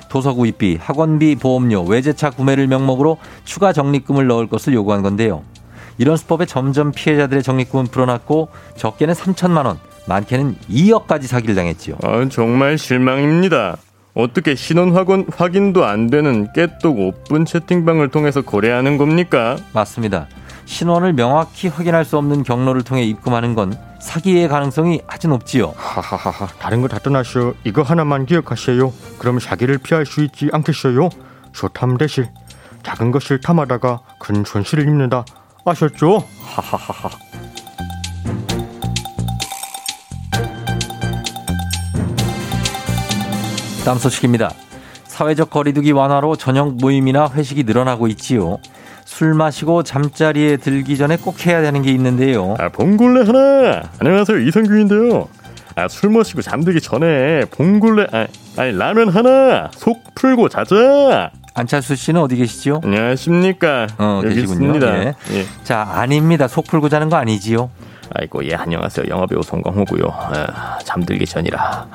도서구입비, 학원비, 보험료, 외제차 구매를 명목으로 추가 적립금을 넣을 것을 요구한 건데요. 이런 수법에 점점 피해자들의 적립금은 불어났고 적게는 3천만 원, 많게는 2억까지 사기를 당했지요. 아, 정말 실망입니다. 어떻게 신원 확인, 확인도 안 되는 깨똑 오픈 채팅방을 통해서 거래하는 겁니까? 맞습니다. 신원을 명확히 확인할 수 없는 경로를 통해 입금하는 건 사기의 가능성이 아주 높지요. 하하하하 다른 거 다 떠나서 이거 하나만 기억하세요. 그럼 사기를 피할 수 있지 않겠어요? 소탐 대실 작은 것을 탐하다가 큰 손실을 입는다. 아셨죠? 하하하하. 다음 소식입니다. 사회적 거리두기 완화로 저녁 모임이나 회식이 늘어나고 있지요. 술 마시고 잠자리에 들기 전에 꼭 해야 되는 게 있는데요. 아, 봉골레 하나. 안녕하세요. 이성규인데요. 아, 술 마시고 잠들기 전에 봉골레, 아, 아니, 라면 하나. 속 풀고 자자. 안철수 씨는 어디 계시지요? 안녕하십니까. 어, 여기 계시군요. 있습니다. 예. 예. 자, 아닙니다. 속 풀고 자는 거 아니지요? 아이고, 예, 안녕하세요. 영화배우 송광호고요. 아, 잠들기 전이라.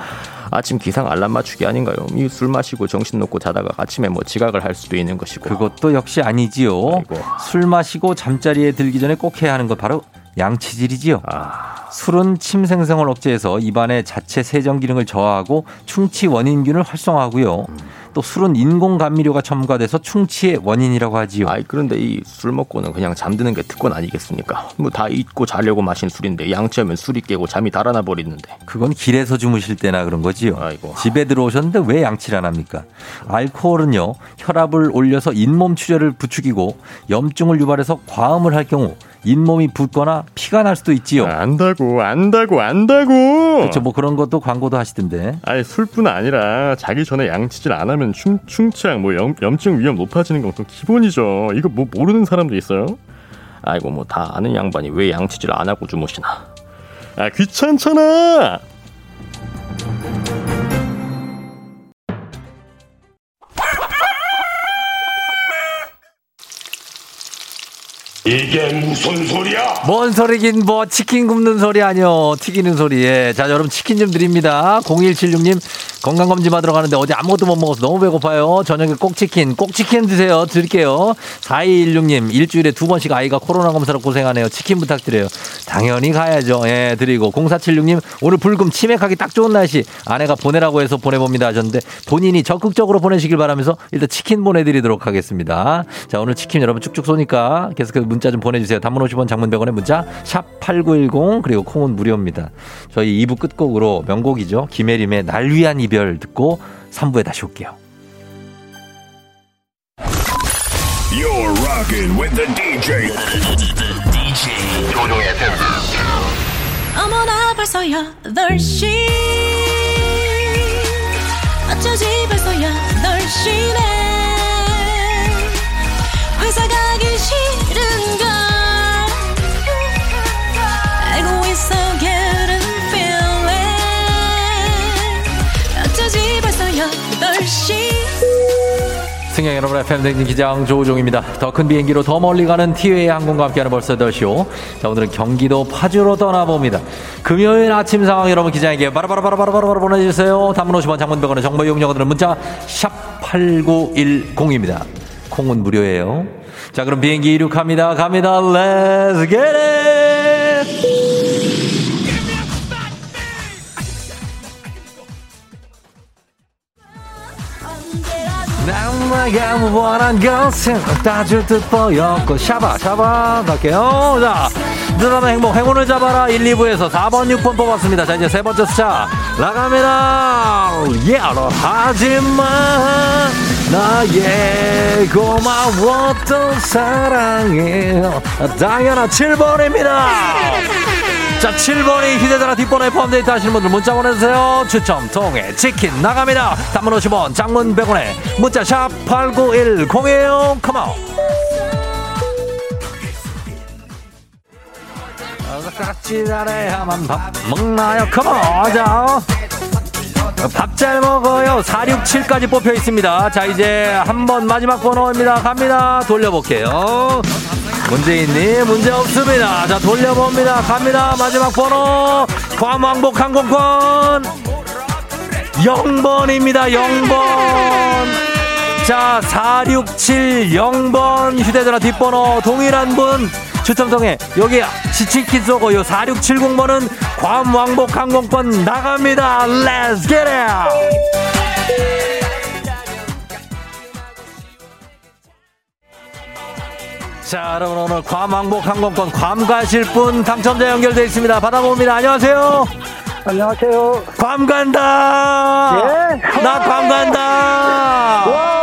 아침 기상 알람 맞추기 아닌가요? 이 술 마시고 정신 놓고 자다가 아침에 뭐 지각을 할 수도 있는 것이고. 그것도 역시 아니지요. 아이고. 술 마시고 잠자리에 들기 전에 꼭 해야 하는 것 바로 양치질이지요. 아, 술은 침 생성을 억제해서 입안의 자체 세정 기능을 저하하고 충치 원인균을 활성화하고요. 또 술은 인공 감미료가 첨가돼서 충치의 원인이라고 하지요. 아이 그런데 이 술 먹고는 그냥 잠드는 게 특권 아니겠습니까? 뭐 다 잊고 자려고 마신 술인데 양치하면 술이 깨고 잠이 달아나 버리는데. 그건 길에서 주무실 때나 그런 거지요. 아이고. 집에 들어오셨는데 왜 양치를 안 합니까? 알코올은요, 혈압을 올려서 잇몸 출혈을 부추기고 염증을 유발해서 과음을 할 경우 잇몸이 붓거나 피가 날 수도 있지요. 안다고 안다고 안다고. 그렇죠. 뭐 그런 것도 광고도 하시던데. 아니 술뿐 아니라 자기 전에 양치질 안 하면 충, 충치약 뭐 염, 염증 위험 높아지는 건 기본이죠. 이거 뭐 모르는 사람도 있어요? 아이고 뭐 다 아는 양반이 왜 양치질 안 하고 주무시나? 아 귀찮잖아. 이게 무슨 소리야? 뭔 소리긴 뭐 치킨 굽는 소리 아니요 튀기는 소리 예. 자 여러분 치킨 좀 드립니다 0176님 건강검진 받으러 가는데 어제 아무것도 못 먹어서 너무 배고파요. 저녁에 꼭 치킨 꼭 치킨 드세요. 드릴게요. 4216님 일주일에 두 번씩 아이가 코로나 검사로 고생하네요. 치킨 부탁드려요. 당연히 가야죠. 예 드리고. 0476님 오늘 불금 치맥하기 딱 좋은 날씨. 아내가 보내라고 해서 보내봅니다 하셨는데 본인이 적극적으로 보내시길 바라면서 일단 치킨 보내드리도록 하겠습니다. 자 오늘 치킨 여러분 쭉쭉 쏘니까 계속해서 문자 좀 보내주세요. 단문 50원 장문 100원의 문자 샵8910 그리고 콩은 무료입니다. 저희 2부 끝곡으로 명곡이죠. 김혜림의 날 위한 이별 듣고 3부에 다시 올게요. You're rocking with the DJ. DJ 조종의 팬. 어머나 벌써 8시 어쩌지 벌써 8시네 회사 가기 싫은걸 벌써 8시 승영의 여러분의 팬데믹 기장 조우종입니다. 더 큰 비행기로 더 멀리 가는 티웨이 항공과 함께하는 벌써 더쇼. 자, 오늘은 경기도 파주로 떠나봅니다. 금요일 아침 상황 여러분 기장에게 바로바로바로바로바로 보내주세요. 단문 50원 장문병원의 정보 이용료들은 문자 샵 8910입니다. 콩은 무료예요. 자, 그럼 비행기 이륙합니다. 갑니다. Let's get it! 나가 원한 것은 따줄 듯 보였고 샤바 샤바 갈게요. 자 드라마 행복 행운을 잡아라. 1, 2부에서 4번 6번 뽑았습니다. 자 이제 세 번째 숫자 나갑니다. 예로 하지마 나의 고마웠던 사랑이 당연한 7번입니다 자, 7번이 휴대전화 뒷번호에 포함되어 하시는 분들 문자 보내주세요. 추첨 통해 치킨 나갑니다. 단문 50원, 장문 100원에 문자 샵 8910이에요. 컴온. 까치라래야만 밥 먹나요? 컴온. 자. 밥 잘 먹어요. 467까지 뽑혀 있습니다. 자, 이제 한 번 마지막 번호입니다. 갑니다. 돌려볼게요. 문재인님 문제 없습니다. 자 돌려봅니다. 갑니다. 마지막 번호 괌왕복 항공권 0번입니다. 0번 자 4670번 휴대전화 뒷번호 동일한 분 추첨 통해 여기 치치킨 쏘고 요 4670번은 괌 왕복 항공권 나갑니다. Let's get it! 자, 여러분 오늘 괌 왕복 항공권 괌 가실 분 당첨자 연결돼 있습니다. 받아봅니다. 안녕하세요. 안녕하세요. 괌 간다. 예? 나괌 간다.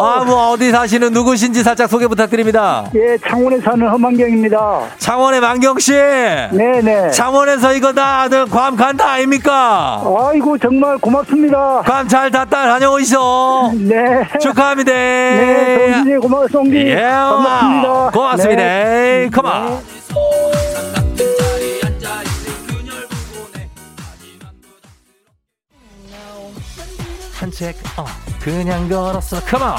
아, 뭐 어디 사시는 누구신지 살짝 소개 부탁드립니다. 예, 창원에 사는 허만경입니다. 창원의 만경 씨. 네 네. 창원에서 이거 다 아들 괌 간다 아닙니까? 아이고 정말 고맙습니다. 괌잘 갔다 다녀오시오. 네. 축하합니다. 네, 성진이 고마워, 성진. 예, 반갑습니다. 고맙습니다. 네. 컴온. 산 책어 그냥 걸었어. come on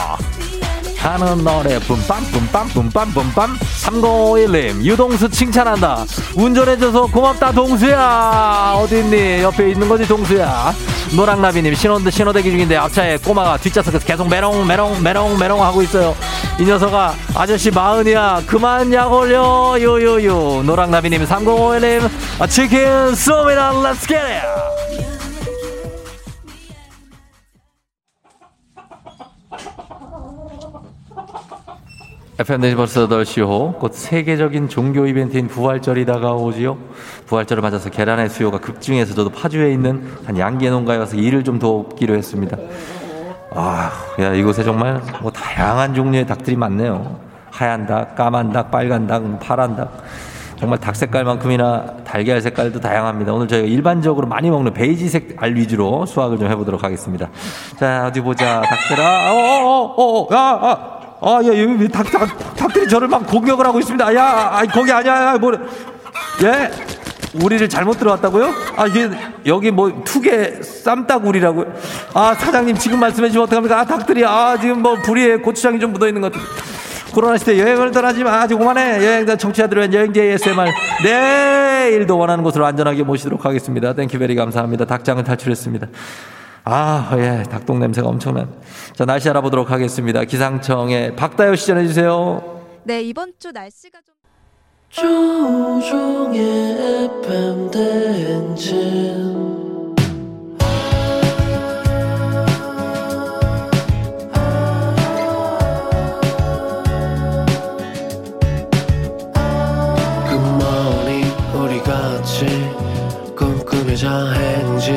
하는 노래. 뿜빰 뿜빰 뿜빰 뿜빰. 3051님 유동수 칭찬한다. 운전해줘서 고맙다 동수야. 어딨니? 옆에 있는 거지 동수야? 노랑나비님 신호, 신호대기 중인데 앞차에 꼬마가 뒷좌석에서 계속 메롱 메롱 메롱 메롱 하고 있어요. 이 녀석아 아저씨 마흔이야. 그만 약 올려. 요요요. 노랑나비님 3051님 아, 치킨 쏘미나 let's get it! FM 네이버스 8시호 곧 세계적인 종교 이벤트인 부활절이 다가오지요. 부활절을 맞아서 계란의 수요가 급증해서 저도 파주에 있는 한 양계 농가에 와서 일을 좀 돕기로 했습니다. 아, 야 이곳에 정말 뭐 다양한 종류의 닭들이 많네요. 하얀 닭, 까만 닭, 빨간 닭, 파란 닭. 정말 닭 색깔만큼이나 달걀 색깔도 다양합니다. 오늘 저희가 일반적으로 많이 먹는 베이지색 알 위주로 수확을 좀 해보도록 하겠습니다. 자, 어디 보자. 닭들아. 어어어어. 야, 아. 아, 야, 여기 닭, 닭, 닭들이 저를 막 공격을 하고 있습니다. 야, 아, 거기 아니야, 야, 뭐, 예? 우리를 잘못 들어왔다고요? 아, 이게, 여기 뭐, 투계 쌈닭우리라고요? 아, 사장님 지금 말씀해 주시면 어떡합니까? 아, 닭들이, 아, 지금 뭐, 부리에 고추장이 좀 묻어 있는 것 같아. 코로나 시대 여행을 떠나지 마. 아직 오만해. 여행자 청취자들을 여행지 ASMR. 내일도 원하는 곳으로 안전하게 모시도록 하겠습니다. Thank you very 감사합니다. 닭장을 탈출했습니다. 아, 예, 닭똥 냄새가 엄청난. 자, 날씨 알아보도록 하겠습니다. 기상청의 박다요 시 전해주세요. 네, 이번 주 날씨가 좀. 조종의 FM 대행진 굿모닝 우리 같이 꿈꾸며자 행진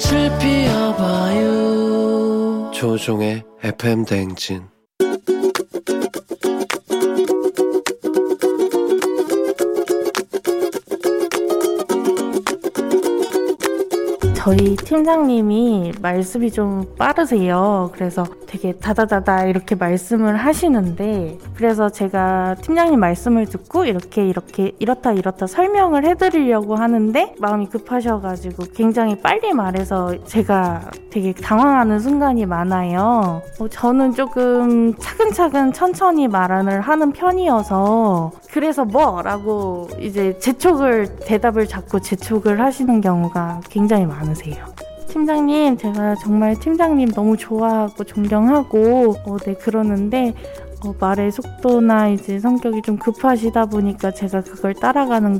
꽃을 피워봐요. 조종의 FM 대행진 저희 팀장님이 말씀이 좀 빠르세요. 그래서 되게 다다다다 이렇게 말씀을 하시는데 그래서 제가 팀장님 말씀을 듣고 이렇게 이렇게 이렇다 이렇다 설명을 해드리려고 하는데 마음이 급하셔가지고 굉장히 빨리 말해서 제가 되게 당황하는 순간이 많아요. 어, 저는 조금 차근차근 천천히 말을 하는 편이어서 그래서 뭐라고 이제 재촉을 대답을 자꾸 재촉을 하시는 경우가 굉장히 많으세요. 팀장님, 제가 정말 팀장님 너무 좋아하고 존경하고, 어, 네, 그러는데, 어, 말의 속도나 이제 성격이 좀 급하시다 보니까 제가 그걸 따라가는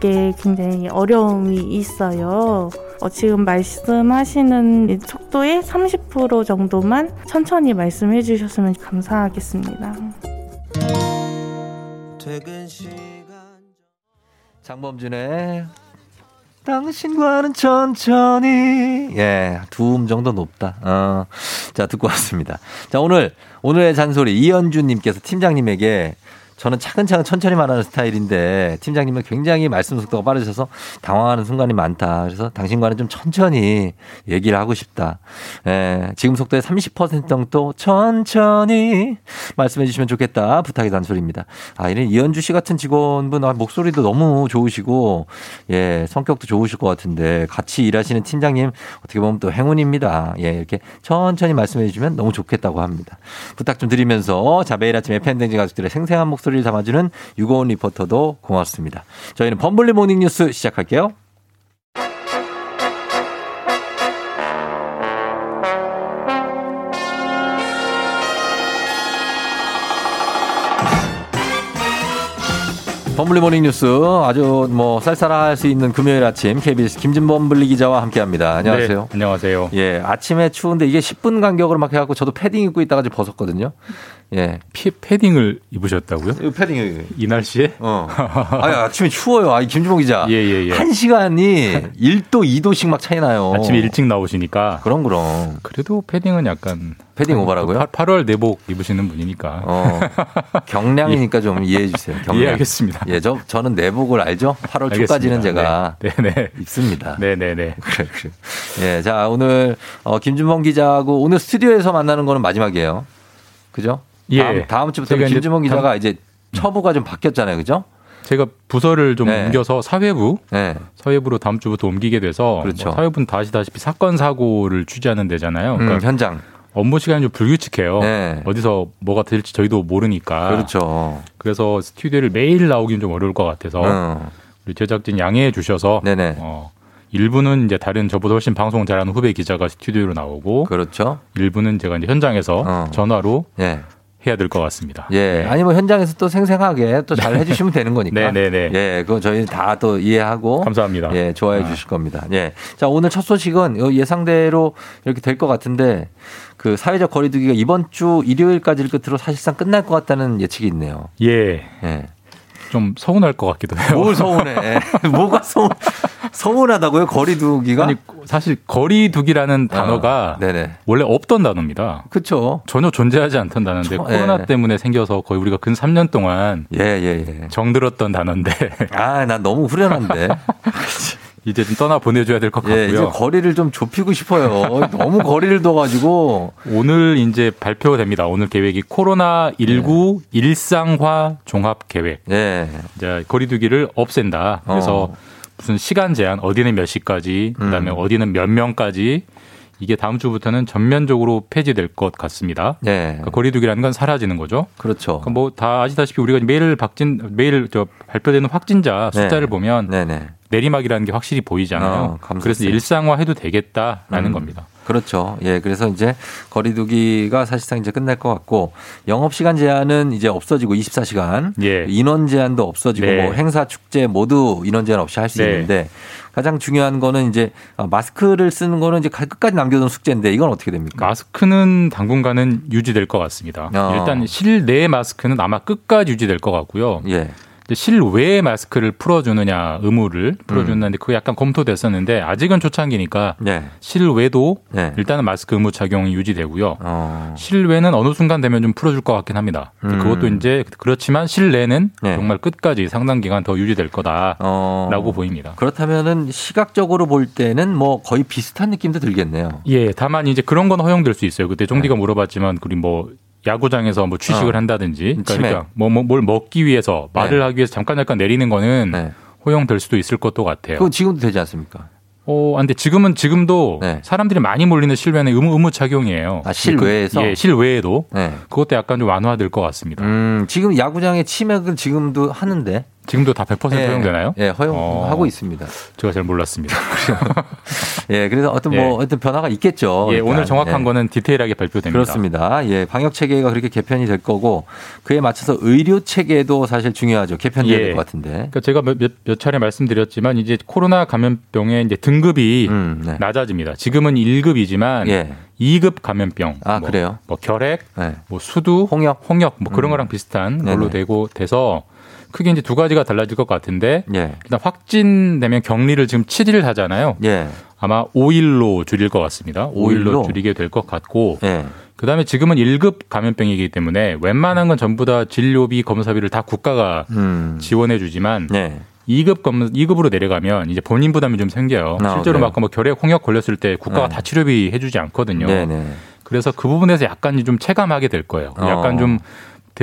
게 굉장히 어려움이 있어요. 어, 지금 말씀하시는 이 속도의 30% 정도만 천천히 말씀해 주셨으면 감사하겠습니다. 장범준의 당신과는 천천히 예 두 음 정도 높다. 어. 자 듣고 왔습니다. 자 오늘 오늘의 잔소리 이현주님께서 팀장님에게 저는 차근차근 천천히 말하는 스타일인데 팀장님은 굉장히 말씀 속도가 빠르셔서 당황하는 순간이 많다. 그래서 당신과는 좀 천천히 얘기를 하고 싶다. 예, 지금 속도의 30% 정도 천천히 말씀해 주시면 좋겠다. 부탁의 단소리입니다. 아, 이런 이현주 씨 같은 직원분 아, 목소리도 너무 좋으시고 예, 성격도 좋으실 것 같은데 같이 일하시는 팀장님 어떻게 보면 또 행운입니다. 예, 이렇게 천천히 말씀해 주시면 너무 좋겠다고 합니다. 부탁 좀 드리면서 자, 매일 아침 FM대행진 가족들의 생생한 목소리 소리를 담아주는 유고원 리포터도 고맙습니다. 저희는 범블리 morning 뉴스 시작할게요. 범블리 morning 뉴스 아주 뭐 쌀쌀할 수 있는 금요일 아침 KBS 김진범 블리 기자와 함께합니다. 안녕하세요. 네, 안녕하세요. 예, 아침에 추운데 이게 10분 간격으로 막 해갖고 저도 패딩 입고 있다가 지금 벗었거든요. 예. 피, 패딩을 입으셨다고요? 이 패딩. 이 날씨에? 어. 아니, 아침에 추워요. 아, 김준범 기자. 예, 예, 예. 한 시간이 1도, 2도씩 막 차이 나요. 아침에 일찍 나오시니까. 그럼, 그럼. 그래도 패딩은 약간. 패딩 오버라고요? 8, 월 내복 입으시는 분이니까. 어. 경량이니까 좀 [LAUGHS] 이해해 주세요. 경량. 이해하겠습니다. 예, 저, 저는 내복을 알죠? 8월 초까지는 제가. 네, 네. 입습니다. 네네네. [LAUGHS] 그래, 그래. 예, 자, 오늘, 어, 김준범 기자하고 오늘 스튜디오에서 만나는 거는 마지막이에요. 그죠? 예. 다음, 다음 주부터 김준범 기자가 이제 처부가 좀 바뀌었잖아요. 그죠? 제가 부서를 좀 네. 옮겨서 사회부, 네. 사회부로 다음 주부터 옮기게 돼서 그렇죠. 뭐 사회부는 다 아시다시피 사건 사고를 취재하는 데잖아요. 음, 현장. 업무 시간이 좀 불규칙해요. 네. 어디서 뭐가 될지 저희도 모르니까. 그렇죠. 그래서 스튜디오를 매일 나오기는 좀 어려울 것 같아서 어. 우리 제작진 양해해 주셔서 네네. 어, 일부는 이제 다른 저보다 훨씬 방송 잘하는 후배 기자가 스튜디오로 나오고 그렇죠. 일부는 제가 이제 현장에서 어. 전화로 예. 해야 될 것 같습니다. 예. 아니 뭐 현장에서 또 생생하게 또 잘 해주시면 되는 거니까. 네네네. 예. 그거 저희 다 또 이해하고. 감사합니다. 예. 좋아해 아. 주실 겁니다. 예. 자 오늘 첫 소식은 예상대로 이렇게 될 것 같은데 그 사회적 거리두기가 이번 주 일요일까지를 끝으로 사실상 끝날 것 같다는 예측이 있네요. 예. 예. 좀 서운할 것 같기도 해요. 뭘 서운해? [LAUGHS] 뭐가 서운? 서운하다고요? 거리두기가? 아니 사실 거리두기라는 단어가 네네. 원래 없던 단어입니다. 그렇죠. 전혀 존재하지 않던 단어인데 저- 코로나 예. 때문에 생겨서 거의 우리가 근 3년 동안 예, 예, 예. 정들었던 단어인데 아, 난 너무 후련한데. [LAUGHS] 이제 좀 떠나 보내줘야 될것 예, 이제 같고요. 거리를 좀 좁히고 싶어요. 너무 거리를 둬가지고. 오늘 이제 발표가 됩니다. 오늘 계획이 코로나 19 네. 일상화 종합 계획. 예. 이제 거리두기를 없앤다. 그래서 어. 무슨 시간 제한 어디는 몇 시까지, 그다음에 음. 어디는 몇 명까지 이게 다음 주부터는 전면적으로 폐지될 것 같습니다. 예. 그러니까 거리두기라는 건 사라지는 거죠. 그렇죠. 뭐다 아시다시피 우리가 매일 박진 매일 저 발표되는 확진자 숫자를 네. 보면 네네. 내리막이라는 게 확실히 보이잖아요. 어. 그래서 일상화해도 되겠다라는 음. 겁니다. 그렇죠. 예, 그래서 이제 거리두기가 사실상 이제 끝날 것 같고 영업 시간 제한은 이제 없어지고 24시간 예. 인원 제한도 없어지고 네. 뭐 행사 축제 모두 인원 제한 없이 할수 네. 있는데 가장 중요한 거는 이제 어, 마스크를 쓰는 거는 이제 갈 끝까지 남겨둔 숙제인데 이건 어떻게 됩니까? 마스크는 당분간은 유지될 것 같습니다. 어. 일단 실내 마스크는 아마 끝까지 유지될 것 같고요. 예. 실외 마스크를 풀어주느냐 의무를 풀어주는데 그게 약간 검토됐었는데 아직은 초창기니까 네. 실외도 네. 일단은 마스크 의무 착용이 유지되고요. 어. 실외는 어느 순간 되면 좀 풀어줄 것 같긴 합니다. 음. 그것도 이제 그렇지만 실내는 네. 정말 끝까지 상당 기간 더 유지될 거다라고 어. 보입니다. 그렇다면은 시각적으로 볼 때는 뭐 거의 비슷한 느낌도 들겠네요. 예, 다만 이제 그런 건 허용될 수 있어요. 그때 종디가 물어봤지만 그리고 뭐 야구장에서 뭐 취식을 네. 어. 한다든지 그러니까. 그러니까 뭐, 뭐, 뭘 먹기 위해서 말을 네. 하기 위해서 잠깐 잠깐 내리는 거는 허용될 수도 있을 것도 같아요. 그거 지금도 되지 않습니까? 어, 근데 지금은 지금도 사람들이 많이 몰리는 실외는 의무, 의무 착용이에요. 네. 아, 실외에서? 그, 예, 실외에도 네. 그것도 약간 좀 완화될 것 같습니다. 음, 지금 야구장의 치맥은 지금도 하는데. 지금도 다 100% 예, 허용되나요? 예, 허용하고 어, 있습니다. 제가 잘 몰랐습니다. [LAUGHS] 예, 그래서 어떤 뭐 어떤 변화가 있겠죠. 예, 일단. 오늘 정확한 예. 거는 디테일하게 발표됩니다. 그렇습니다. 예, 방역 체계가 그렇게 개편이 될 거고 그에 맞춰서 의료 체계도 사실 중요하죠. 개편돼야 예. 될것 같은데. 그러니까 제가 몇, 몇, 몇 차례 말씀드렸지만 이제 코로나 감염병의 이제 등급이 낮아집니다. 지금은 1급이지만 음, 예. 2급 감염병. 아, 뭐, 그래요? 뭐 결핵, 네. 뭐 수두, 홍역, 홍역 뭐 그런 음. 거랑 비슷한 걸로 네네. 되고 돼서 크게 이제 두 가지가 달라질 것 같은데 예. 일단 확진되면 격리를 지금 7일 하잖아요. 예. 아마 5일로 줄일 것 같습니다. 5일로, 5일로? 줄이게 될 것 같고 예. 그다음에 지금은 1급 감염병이기 때문에 웬만한 건 전부 다 진료비 검사비를 다 국가가 음. 지원해 주지만 네. 2급 검 2급으로 내려가면 이제 본인 부담이 좀 생겨요. 아, 실제로 그래요? 막뭐 결핵 홍역 걸렸을 때 국가가 네. 다 치료비 해주지 않거든요. 네네. 그래서 그 부분에서 약간 좀 체감하게 될 거예요. 어. 약간 좀 대-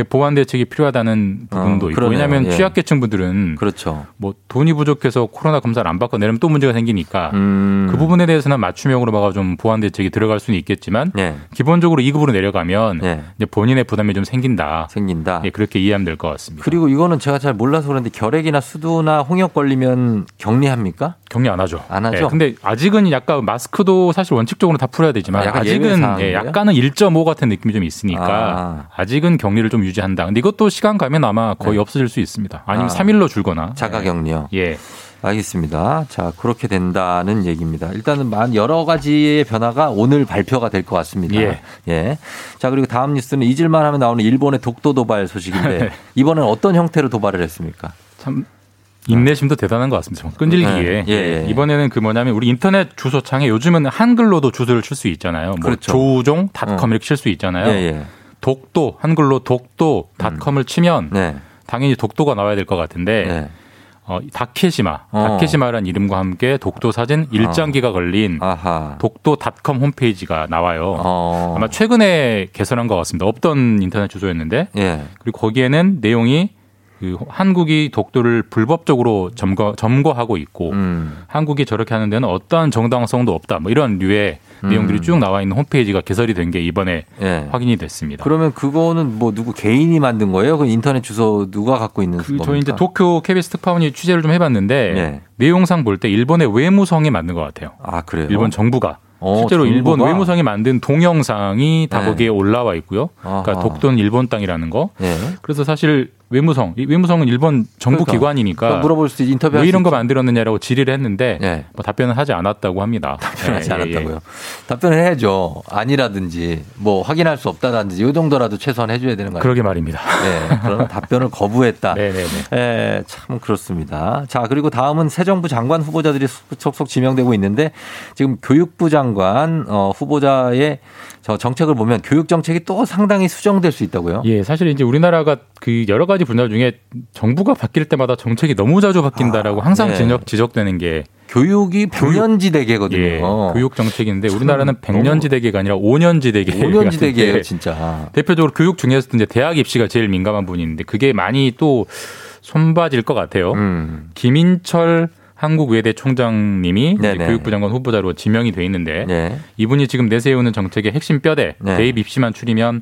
보완 대책이 필요하다는 부분도 어, 있고. 왜냐하면 예. 취약계층 분들은 그렇죠. 뭐 돈이 부족해서 코로나 검사를 안 받고 내려면 또 문제가 생기니까 음. 그 부분에 대해서는 맞춤형으로 막아 좀 보완 대책이 들어갈 수는 있겠지만 네. 기본적으로 2급으로 내려가면 네. 이제 본인의 부담이 좀 생긴다. 생긴다. 예, 그렇게 이해하면 될 것 같습니다. 그리고 이거는 제가 잘 몰라서 그런데 결핵이나 수두나 홍역 걸리면 격리합니까? 격리 안 하죠. 안 하죠? 예, 근데 아직은 약간 마스크도 사실 원칙적으로 다 풀어야 되지만 아, 예외 예? 약간은 1.5 같은 느낌이 좀 있으니까 아. 직은 격리를 좀 유지한다. 근데 이것도 시간 가면 아마 거의 네. 없어질 수 있습니다. 아니면 아. 3일로 줄거나. 자가 격리요. 예. 알겠습니다. 자, 그렇게 된다는 얘기입니다. 일단은 만 여러 가지의 변화가 오늘 발표가 될 것 같습니다. 예. 예. 자, 그리고 다음 뉴스는 잊을만 하면 나오는 일본의 독도 도발 소식인데 [LAUGHS] 이번엔 어떤 형태로 도발을 했습니까? 참 인내심도 대단한 것 같습니다. 끈질기게. 네. 예, 예. 이번에는 그 뭐냐면 우리 인터넷 주소창에 요즘은 한글로도 주소를 칠 수 있잖아요. 뭐 그렇죠. 조우종닷컴 이렇게 칠 수 있잖아요. 예, 예. 독도 한글로 독도닷컴을 치면 네. 당연히 독도가 나와야 될 것 같은데 네. 어, 다케시마, 어. 다케시마라는 이름과 함께 독도 사진 일장기가 걸린 아하. 독도닷컴 홈페이지가 나와요. 어. 아마 최근에 개설한 것 같습니다. 없던 인터넷 주소였는데 예. 그리고 거기에는 내용이 그 한국이 독도를 불법적으로 점거 점거하고 있고 음. 한국이 저렇게 하는 데는 어떠한 정당성도 없다. 뭐 이런 류의 음. 내용들이 쭉 나와 있는 홈페이지가 개설이 된 게 이번에 예. 확인이 됐습니다. 그러면 그거는 뭐 누구 개인이 만든 거예요? 그 인터넷 주소 누가 갖고 있는 그 겁니까? 저희 이제 도쿄 KBS 특파원이 취재를 좀 해봤는데 네. 내용상 볼 때 일본의 외무성이 만든 것 같아요. 아, 그래요? 일본 정부가. 어, 실제로 일본 정부가? 외무성이 만든 동영상이 다 네. 거기에 올라와 있고요. 그러니까 아하. 독도는 일본 땅이라는 거. 예. 그래서 사실 외무성, 이 외무성은 일본 정부 그러니까. 기관이니까 물어볼 수 있- 인터뷰할 왜수 이런 거. 만들었느냐라고 질의를 했는데 예. 뭐 답변은 하지 않았다고 합니다. 답변하지 예, 예, 예. 않았다고요. 답변을 해야죠. 아니라든지 뭐 확인할 수 없다라든지 이 정도라도 최소한 해줘야 되는 거 아니에요? 그러게 말입니다. 네, 그러면 답변을 거부했다. 네네네. [LAUGHS] 예, 참 그렇습니다. 자, 그리고 다음은 새 정부 장관 후보자들이 속속 지명되고 있는데 지금 교육부 장관 어, 후보자의 저 정책을 보면 교육 정책이 또 상당히 수정될 수 있다고요. 예, 사실 이제 우리나라가 그 여러 가지 분야 중에 정부가 바뀔 때마다 정책이 너무 자주 바뀐다라고 항상 네. 지적, 지적되는 게 교육이 백년지대계거든요. 예, 교육 정책인데 우리나라는 백년지대계가 아니라 오년지대계. 5년지대계예요, [LAUGHS] 진짜. 대표적으로 교육 중에서도 이제 대학 입시가 제일 민감한 부분인데 그게 많이 또 손봐질 것 같아요. 음. 김인철 한국외대 총장님이. 교육부 장관 후보자로 지명이 돼 있는데 네. 이분이 지금 내세우는 정책의 핵심 뼈대 네. 대입 입시만 줄이면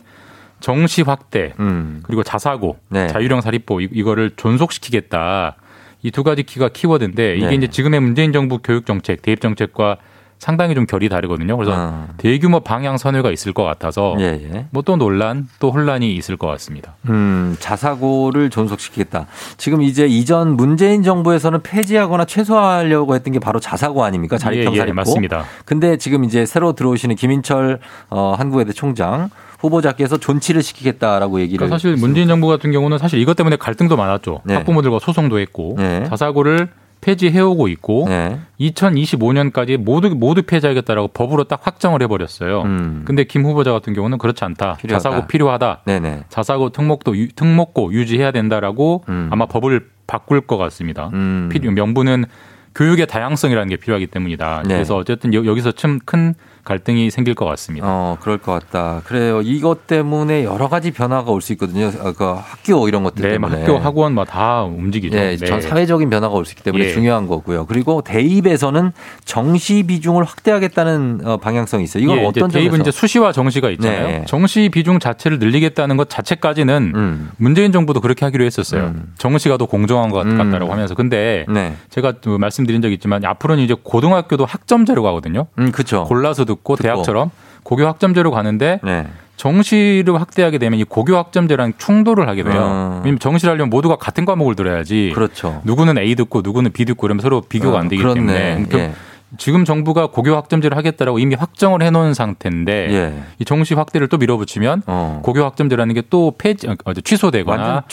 정시 확대 음. 그리고 자사고 네. 자유형 사립부 이- 이거를 존속시키겠다 이 두 가지 키가 키워드인데 이게 네. 이제 지금의 문재인 정부 교육 정책 대입 정책과 상당히 좀 결이 다르거든요. 그래서 대규모 방향 선회가 있을 것 같아서 예, 예. 뭐또 논란 또 혼란이 있을 것 같습니다. 음, 자사고를 존속시키겠다. 지금 이제 이전 문재인 정부에서는 폐지하거나 최소화하려고 했던 게 바로 자사고 아닙니까? 자립형 예, 예, 사립고. 맞습니다. 근데 지금 이제 새로 들어오시는 김인철 어, 한국외대 총장 후보자께서 존치를 시키겠다라고 얘기를 그러니까 사실 문재인 정부 같은 경우는 사실 이것 때문에 갈등도 많았죠. 네. 학부모들과 소송도 했고 네. 자사고를 폐지해오고 있고 네. 2025년까지 모두 모두 폐지하겠다라고 법으로 딱 확정을 해버렸어요. 근데 김 후보자 같은 경우는 그렇지 않다. 음. 필요하다. 자사고 필요하다. 네네. 자사고 특목도 유- 특목고 유지해야 된다라고 음. 아마 법을 바꿀 것 같습니다. 필요- 명분은 교육의 다양성이라는 게 필요하기 때문이다. 네. 그래서 어쨌든 여- 여기서 참 큰 갈등이 생길 것 같습니다. 어, 그럴 것 같다. 그래요. 이것 때문에 여러 가지 변화가 올 수 있거든요. 어, 그 학교 이런 것들 네, 막 때문에. 학교 학원 막다 움직이죠. 예, 네. 전 사회적인 변화가 올 수 있기 때문에 예. 중요한 거고요. 그리고 대입에서는 정시 비중을 확대하겠다는 어, 방향성이 있어요. 이건 예, 이제 어떤 대입은 점에서? 이제 수시와 정시가 있잖아요. 네. 정시 비중 자체를 늘리겠다는 것 자체까지는 음. 문재인 정부도 그렇게 하기로 했었어요. 정시가 더 공정한 것 음. 같다라고 하면서. 근데 네. 제가 또 말씀드린 적 있지만 앞으로는 이제 고등학교도 학점제로 가거든요. 음, 그렇죠. 골라서 듣고, 대학처럼 고교 학점제로 가는데 네. 정시를 확대하게 되면 이 고교 학점제랑 충돌을 하게 돼요. 어. 왜냐면 정시를 하려면 모두가 같은 과목을 들어야지. 그렇죠. 누구는 A 듣고 누구는 B 듣고 이러면 서로 비교가 어, 안 되기 그렇네. 때문에. 그 예. 지금 정부가 고교 학점제를 하겠다라고 이미 확정을 해놓은 상태인데 예. 이 정시 확대를 또 밀어붙이면 고교 학점제라는 게 또 폐지 어, 취소되거나.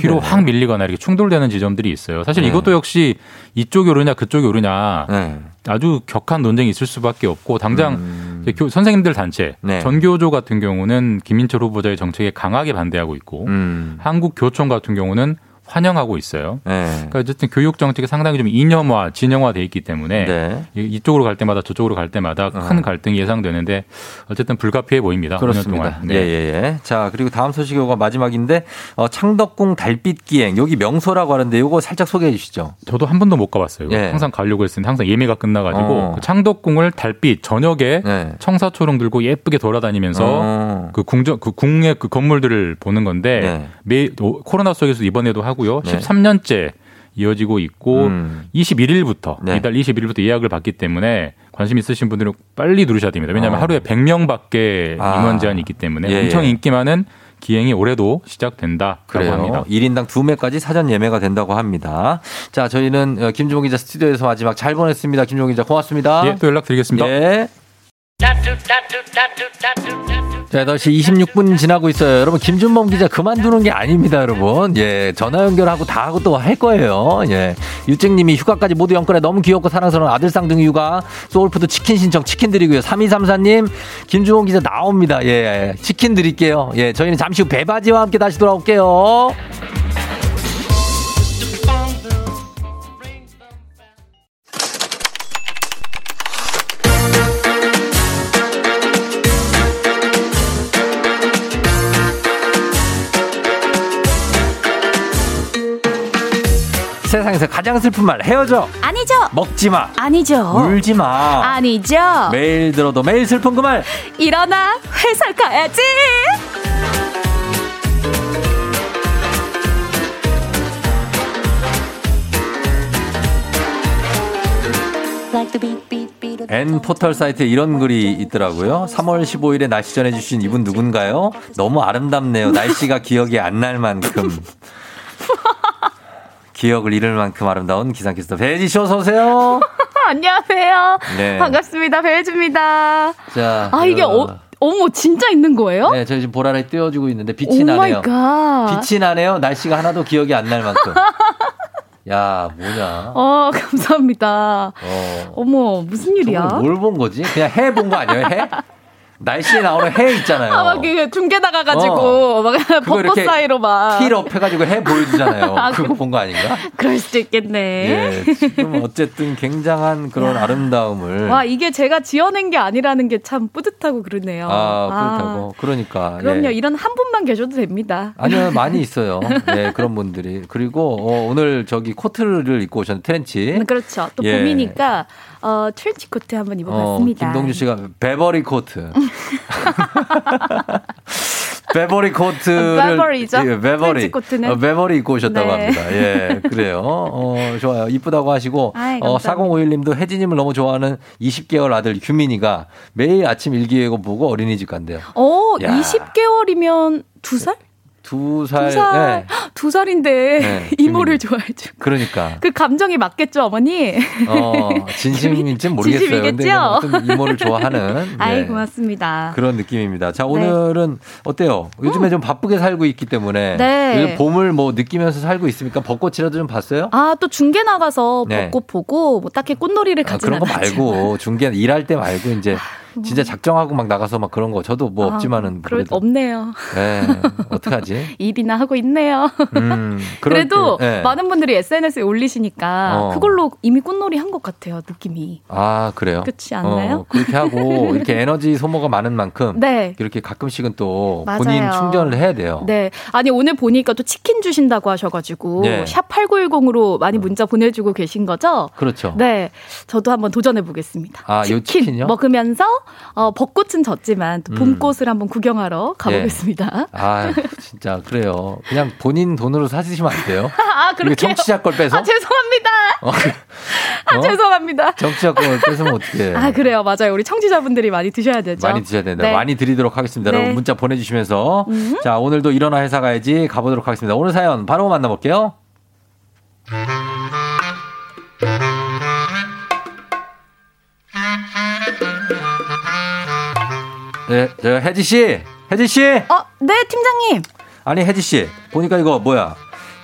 뒤로 확 밀리거나 이렇게 충돌되는 지점들이 있어요. 사실 네. 이것도 역시 이쪽이 오르냐 그쪽이 오르냐 네. 아주 격한 논쟁이 있을 수밖에 없고 당장 음. 선생님들 단체 네. 전교조 같은 경우는 김인철 후보자의 정책에 강하게 반대하고 있고 음. 한국교총 같은 경우는 환영하고 있어요. 네. 그러니까 어쨌든 교육 정책이 상당히 좀 이념화, 진영화돼 있기 때문에 네. 이- 이쪽으로 갈 때마다 저쪽으로 갈 때마다 큰 갈등이 예상되는데 어쨌든 불가피해 보입니다. 5년 그렇습니다. 네. 예, 예, 예. 자, 그리고 다음 소식이 마지막인데, 어, 창덕궁 달빛 기행. 여기 명소라고 하는데, 요거 살짝 소개해 주시죠. 저도 한 번도 못 가봤어요. 예. 항상 가려고 했었는데 항상 예매가 끝나가지고 어. 그 창덕궁을 달빛 저녁에 네. 청사초롱 들고 예쁘게 돌아다니면서 어. 그 궁정 그 궁의 그 건물들을 보는 건데 네. 매 오- 코로나 속에서 이번에도 하고 요. 네. 13년째 이어지고 있고 음. 21일부터 네. 이달 21일부터 예약을 받기 때문에 관심 있으신 분들은 빨리 누르셔야 됩니다. 왜냐하면 어. 하루에 100명밖에 아. 임원 제한이 있기 때문에 예, 엄청 예. 인기 많은 기행이 올해도 시작된다라고 그래요. 합니다. 1인당 2매까지 사전 예매가 된다고 합니다. 자, 저희는 어, 김준범 기자 스튜디오에서 마지막 잘 보냈습니다. 김준범 기자 고맙습니다. 예, 또 연락드리겠습니다. 예. 자, 8시 26분 지나고 있어요. 여러분, 김준범 기자 그만두는 게 아닙니다, 여러분. 예, 전화 연결하고 다 하고 또 할 거예요. 예. 유증님이 휴가까지 모두 연결해 너무 귀엽고 사랑스러운 아들 쌍둥이 휴가. 소울푸드 치킨 신청 치킨 드리고요. 3234님, 김준범 기자 나옵니다. 예, 치킨 드릴게요. 예, 저희는 잠시 후 배바지와 함께 다시 돌아올게요. 가장 슬픈 말 헤어져 아니죠. 먹지 마 아니죠. 울지 마 아니죠. 매일 들어도 매일 슬픈 그 말 일어나 회사 가야지. N 포털 사이트에 이런 글이 있더라고요. 3월 15일에 날씨 전해주신 이분 누군가요? 너무 아름답네요. 날씨가 기억이 안 날 만큼. 기억을 잃을 만큼 아름다운 기상캐스터 배혜지 씨 어서 오세요. [LAUGHS] 안녕하세요. 네. 반갑습니다. 배혜지입니다. 자, 아, 이게 어, 어, 어머, 진짜 있는 거예요? 네, 저희 지금 보라를 띄워주고 있는데 빛이 오 나네요. my God. 빛이 나네요. 날씨가 하나도 기억이 안 날 만큼. 야, 뭐냐? 어, 감사합니다. 어. 어머, 무슨 일이야? 뭘 본 거지? 그냥 해 본 거 아니에요? 해? 날씨에 나오는 해 있잖아요. [LAUGHS] 아, 막그 중계 나가가지고, 어. 막 벚꽃 [LAUGHS] 사이로 막. tilt up 해가지고 해 보여주잖아요. [LAUGHS] 아, 그거 본 거 아닌가? 그럴 수도 있겠네. 예. 지금 어쨌든 굉장한 그런 아름다움을. 와, 이게 제가 지어낸 게 아니라는 게 참 뿌듯하고 그러네요. 아, 그렇다고. 그러니까. 그럼요. 예. 이런 한 분만 계셔도 됩니다. 아니요, 많이 있어요. 예, 그런 분들이. 그리고 어, 오늘 저기 코트를 입고 오셨는데, 트렌치. 음, 그렇죠. 또 예. 봄이니까, 어, 트렌치 코트 한번 어, 입어봤습니다. 김동주 씨가 버버리 코트. [LAUGHS] 버버리 코트를 버버리죠. 예, 버버리 코트는. 어, 버버리 입고 오셨다고 네. 합니다. 예, 그래요. 어, 좋아요. 이쁘다고 하시고 아이, 어, 감사합니다. 4051님도 혜지님을 너무 좋아하는 20개월 아들 규민이가 매일 아침 일기예보 보고 어린이집 간대요. 어, 야. 20개월이면 두 살? 두 살. 두 살. 네. [GASPS] 두 살인데 네, [LAUGHS] 이모를 좋아해줘. 그러니까. 그 감정이 맞겠죠, 어머니? 어, 진심인지는 [LAUGHS] 모르겠어요. 근데 진심이겠죠? 어떤 이모를 좋아하는 [LAUGHS] 아이, 네, 고맙습니다. 그런 느낌입니다. 자, 오늘은 어때요? 요즘에 좀 바쁘게 살고 있기 때문에 네. 봄을 뭐 느끼면서 살고 있습니까? 벚꽃이라도 좀 봤어요? 아, 또 중계 나가서 네. 벚꽃 보고, 뭐 딱히 꽃놀이를 아, 가진 그런 거 않았지만. 말고 중계 일할 때 말고 이제 진짜 작정하고 막 나가서 막 그런 거 저도 뭐 아, 없지만은 그래도 없네요. 네, 어떡하지? [LAUGHS] 일이나 하고 있네요. 음, [LAUGHS] 그래도 때, 네. 많은 분들이 SNS에 올리시니까 어. 그걸로 이미 꽃놀이 한 것 같아요, 느낌이. 아, 그래요? 그렇지 않나요? 어, 그렇게 하고 [LAUGHS] 이렇게 에너지 소모가 많은 만큼 네. 이렇게 가끔씩은 또 맞아요. 본인 충전을 해야 돼요. 네. 아니, 오늘 보니까 또 치킨 주신다고 하셔가지고, 네. 샵 8910으로 많이 문자 보내주고 계신 거죠? 그렇죠. 네. 저도 한번 도전해 보겠습니다. 아, 요 치킨요? 먹으면서, 어, 벚꽃은 졌지만, 또 음. 봄꽃을 한번 구경하러 가보겠습니다. 아, 진짜 그래요. 그냥 본인 돈으로 사주시면 안 돼요? [LAUGHS] 아, 그렇게. 청취자 걸 빼서? 아, 죄송합니다. 어, 아, 어? 죄송합니다. 정치자 걸 뺏으면 어떡해. 아, 그래요. 맞아요. 우리 청취자분들이 많이 드셔야 되죠. 많이 드셔야 된다. 네. 많이 드리도록 하겠습니다. 네. 여러분 문자 보내주시면서 음. 자 오늘도 일어나 회사 가야지 가보도록 하겠습니다. 오늘 사연 바로 만나볼게요. 네, 저 혜지 씨, 혜지 씨. 어, 네, 팀장님. 아니 혜지 씨 보니까 이거 뭐야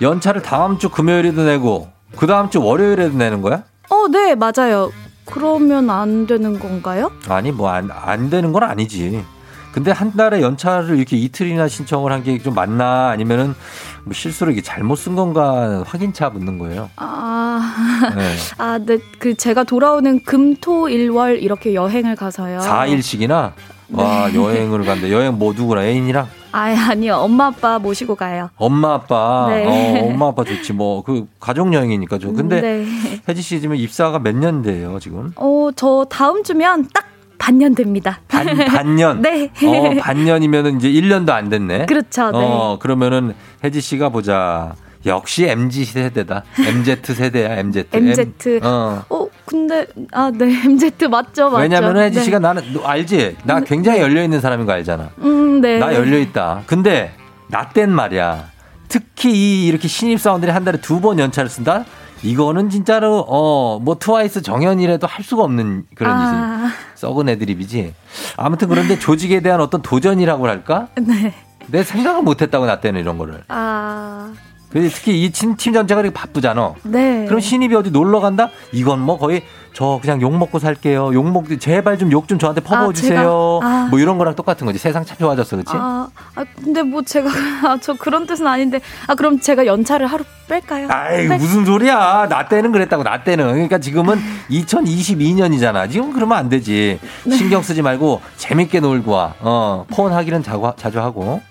연차를 다음 주 금요일에도 내고 그 다음 주 월요일에도 내는 거야? 어, 네, 맞아요. 그러면 안 되는 건가요? 아니 뭐 안안 되는 건 아니지. 근데 한 달에 연차를 이렇게 이틀이나 신청을 한 게 좀 맞나 아니면은 뭐 실수로 이게 잘못 쓴 건가 확인차 붙는 거예요. 아, 네. 아, 네, 그 제가 돌아오는 금, 토, 일, 월 이렇게 여행을 가서요. 4일씩이나 와 여행을 간대. 여행 뭐 누구랑 애인이랑 아, 아니요. 엄마 아빠 모시고 가요. 엄마 아빠. 네. 어, 엄마 아빠 좋지 뭐 그 가족 여행이니까 죠 근데 네. 혜지 씨 지금 입사가 몇 년 돼요 지금? 어, 저 다음 주면 딱 반년 됩니다. 반, 반년. [LAUGHS] 네. 어, 반년이면은 이제 1년도 안 됐네. 그렇죠. 네. 어, 그러면은 혜지 씨가 보자. 역시 MZ 세대다. MZ 세대야, MZ. MZ. M, 어. 어, 근데 아, 네. [LAUGHS] MZ 맞죠, 맞죠. 왜냐면 혜지 네. 씨가 나는 너 알지? 나 굉장히 열려 있는 사람인 거 알잖아. 음, 네. 나 열려 있다. 근데 나 땐 말이야. 특히 이 이렇게 신입 사원들이 한 달에 두 번 연차를 쓴다? 이거는 진짜로 어 뭐 트와이스 정연이라도 할 수가 없는 그런 아. 일이 썩은 애드립이지. 아무튼 그런데 조직에 대한 어떤 도전이라고 할까? 네. 내 생각을 못했다고 나 때는 이런 거를. 아, 그래서 특히 이 팀, 팀 전체가 이렇게 바쁘잖아. 네. 그럼 신입이 어디 놀러 간다? 이건 뭐 거의 저 그냥 욕 먹고 살게요. 욕 먹, 제발 좀 욕 좀 저한테 퍼부어 아, 주세요. 제가- 아. 뭐 이런 거랑 똑같은 거지. 세상 참 좋아졌어, 그치? 아, 아, 근데 뭐 제가 [LAUGHS] 아, 저 그런 뜻은 아닌데 아 그럼 제가 연차를 하루 뺄까요? 아이 뺄- 무슨 소리야. 나 때는 그랬다고, 나 때는. 그러니까 지금은 [LAUGHS] 2022년이잖아. 지금 그러면 안 되지. 네. 신경 쓰지 말고 재밌게 놀고 와. 어, 폰 하기는 자고, 자주 하고.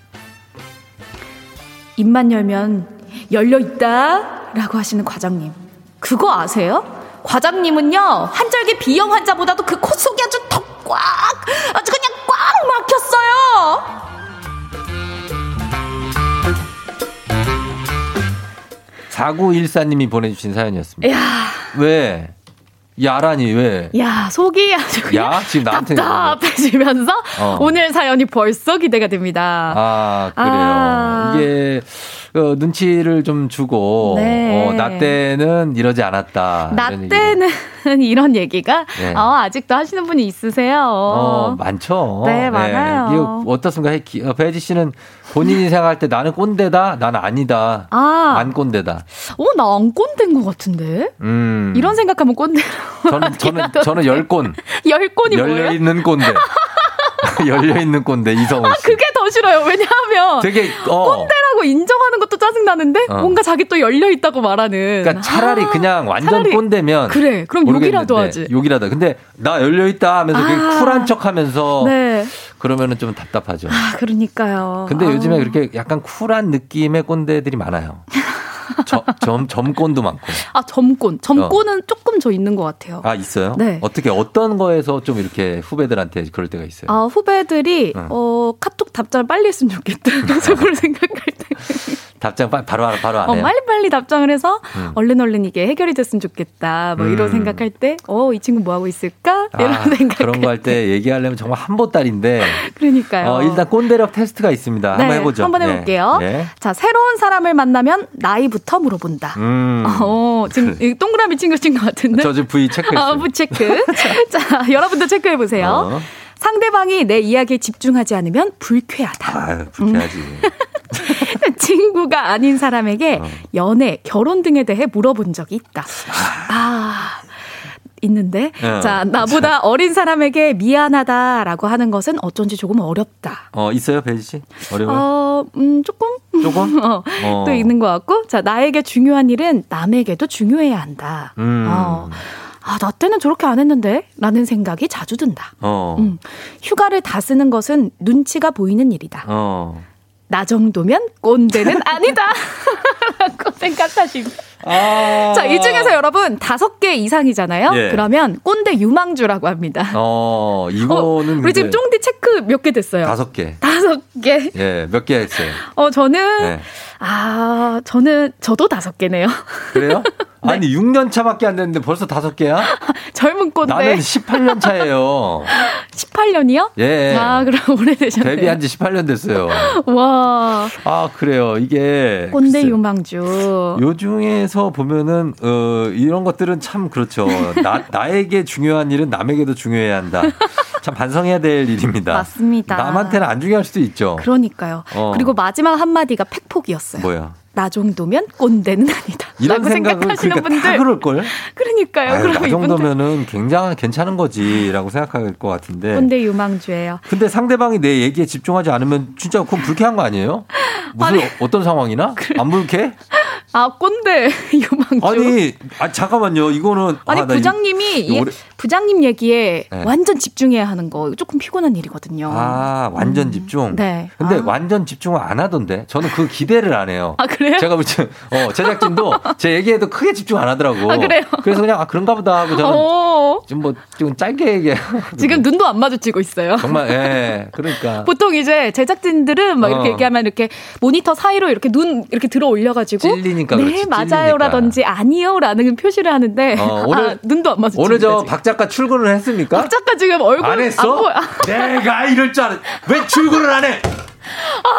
입만 열면 열려 있다 라고 하시는 과장님. 그거 아세요? 과장님은요 한절기 비염 환자보다도 그 코 속이 아주 더 꽉 아주 그냥 꽉 막혔어요. 4914님이 보내주신 사연이었습니다. 야, 왜? 야라니, 왜? 야 속이 아주 그냥 야? 지금 나한테. 답답해지면서 어. 오늘 사연이 벌써 기대가 됩니다. 아, 그래요. 아. 이게, 어, 눈치를 좀 주고, 네. 어, 나 때는 이러지 않았다. 나 이런. 때는 [LAUGHS] 이런 얘기가 네. 어, 아직도 하시는 분이 있으세요. 어, 많죠. 네, 많아요. 이거 어떻습니까? 어, 배지 씨는 본인이 [LAUGHS] 생각할 때 나는 꼰대다, 나는 아니다. 아, 안 꼰대다. 어, 나 안 꼰대인 것 같은데? 음. 이런 생각하면 꼰대로. [LAUGHS] 저는, 저는, 저는 열 꼰. 열 꼰이 뭐예요? 열려 있는 꼰대. 열려 있는 꼰대, 이성우 아, 씨. 그게 더 싫어요. 왜냐하면. 되게, 어. 꼰대 라고 인정하는 것도 짜증나는데, 어. 뭔가 자기 또 열려 있다고 말하는. 그러니까 차라리 아, 그냥 완전 차라리- 꼰대면 그래, 그럼 욕이라도 하지. 욕이라도. 근데 나 열려 있다 하면서 되게 아. 쿨한 척하면서 네. 그러면은 좀 답답하죠. 아, 그러니까요. 근데 아우. 요즘에 그렇게 약간 쿨한 느낌의 꼰대들이 많아요. 점, 점, 점권도 많고. 아, 점권. 점권은 조금 저 있는 것 같아요. 아, 있어요? 네. 어떻게, 어떤 거에서 좀 이렇게 후배들한테 그럴 때가 있어요? 아, 후배들이, 응. 어, 카톡 답장을 빨리 했으면 좋겠다. [LAUGHS] 속으로 생각할 때. 답장 바- 바로, 바로 안 어, 해요? 빨리 빨리 답장을 해서 음. 얼른 얼른 이게 해결이 됐으면 좋겠다. 뭐 이런 음. 생각할 때, 어, 이 친구 뭐 하고 있을까? 이런 [LAUGHS] 아, 생각. 그런 거 할 때 얘기하려면 정말 한 보따리인데. 그러니까요. 어, 일단 꼰대력 테스트가 있습니다. 네, 한번 해보죠. 한번 해볼게요. 예. 예. 자, 새로운 사람을 만나면 나이부터 물어본다. 음. 어, 지금 [LAUGHS] 이 동그라미 친구신 것 같은데. 저 지금 V 체크했어요. [LAUGHS] 아, 부체크. 자, 여러분도 체크해 보세요. 어. 상대방이 내 이야기에 집중하지 않으면 불쾌하다. 아유, 불쾌하지. 음. 친구가 아닌 사람에게 어. 연애, 결혼 등에 대해 물어본 적이 있다. 아. 있는데 어. 자 나보다 어린 사람에게 미안하다라고 하는 것은 어쩐지 조금 어렵다. 어, 있어요, 배지 씨? 어려워요? 어, 음, 조금? 조금? [LAUGHS] 어, 어. 또 있는 것 같고. 자, 나에게 중요한 일은 남에게도 중요해야 한다. 음. 어. 아, 나 때는 저렇게 안 했는데? 라는 생각이 자주 든다. 어. 음. 휴가를 다 쓰는 것은 눈치가 보이는 일이다. 어. 나 정도면 꼰대는 아니다. [LAUGHS] 라고 생각하시고. 아. 자, 이 중에서 여러분 다섯 개 이상이잖아요? 예. 그러면 꼰대 유망주라고 합니다. 어, 이거는. 우리 지금 쫑디 체크 몇 개 됐어요? 다섯 개. 다섯 개. 예, 몇 개 했어요. 어, 저는, 네. 아, 저는, 저도 다섯 개네요. 그래요? [LAUGHS] 네. 아니, 6년 차밖에 안 됐는데 벌써 다섯 개야? [LAUGHS] 젊은 꼰대. 나는 18년 차예요. [LAUGHS] 18년이요? 예. 아, 그럼 오래되셨네요. 데뷔한 지 18년 됐어요. [LAUGHS] 와, 아, 그래요. 이게. 꼰대. 유망주. 요 중에서 보면은 어 이런 것들은 참 그렇죠. 나 나에게 중요한 일은 남에게도 중요해야 한다. 참 반성해야 될 일입니다. 맞습니다. 남한테는 안 중요할 수도 있죠. 그러니까요. 어. 그리고 마지막 한마디가 팩폭이었어요. 뭐야? 나 정도면 꼰대는 아니다. 이런 라고 생각을 생각하시는 그러니까 분들. 다 그럴 걸. 그러니까요. 아유, 그럼 나 정도면은 굉장히 괜찮은 거지라고 생각할 것 같은데. 꼰대 유망주예요. 근데 상대방이 내 얘기에 집중하지 않으면 진짜 그건 불쾌한 거 아니에요? 무슨 아니, 어떤 상황이나 안 불쾌? 아, 꼰대 [LAUGHS] 유망주. 아니, 아 잠깐만요. 이거는 아니 아, 나 부장님이 이- 오래- 부장님 얘기에 네. 완전 집중해야 하는 거 조금 피곤한 일이거든요. 아, 완전 집중? 네. 근데 아. 완전 집중을 안 하던데? 저는 그 기대를 안 해요. 아, 그래요? 제가 무슨, 어, 제작진도 [LAUGHS] 제 얘기에도 크게 집중 안 하더라고. 아, 그래요? 그래서 그냥, 아, 그런가 보다 하고 저는 어, 좀 뭐, 좀 짧게 얘기해. 지금 눈도 안 마주치고 있어요. 정말, 예. [LAUGHS] 그러니까. 보통 이제 제작진들은 막 이렇게 어. 얘기하면 이렇게 모니터 사이로 이렇게 눈 이렇게 들어 올려가지고 찔 리니까 네 그렇지, 맞아요라든지 아니요라는 표시를 하는데 어, 오늘- 아, 눈도 안 마주치고 오늘 저 박 작가 출근을 했습니까? 박 작가 지금 얼굴 안 했어? 보여. 내가 이럴 줄 알았. 왜 출근을 안 해? 아,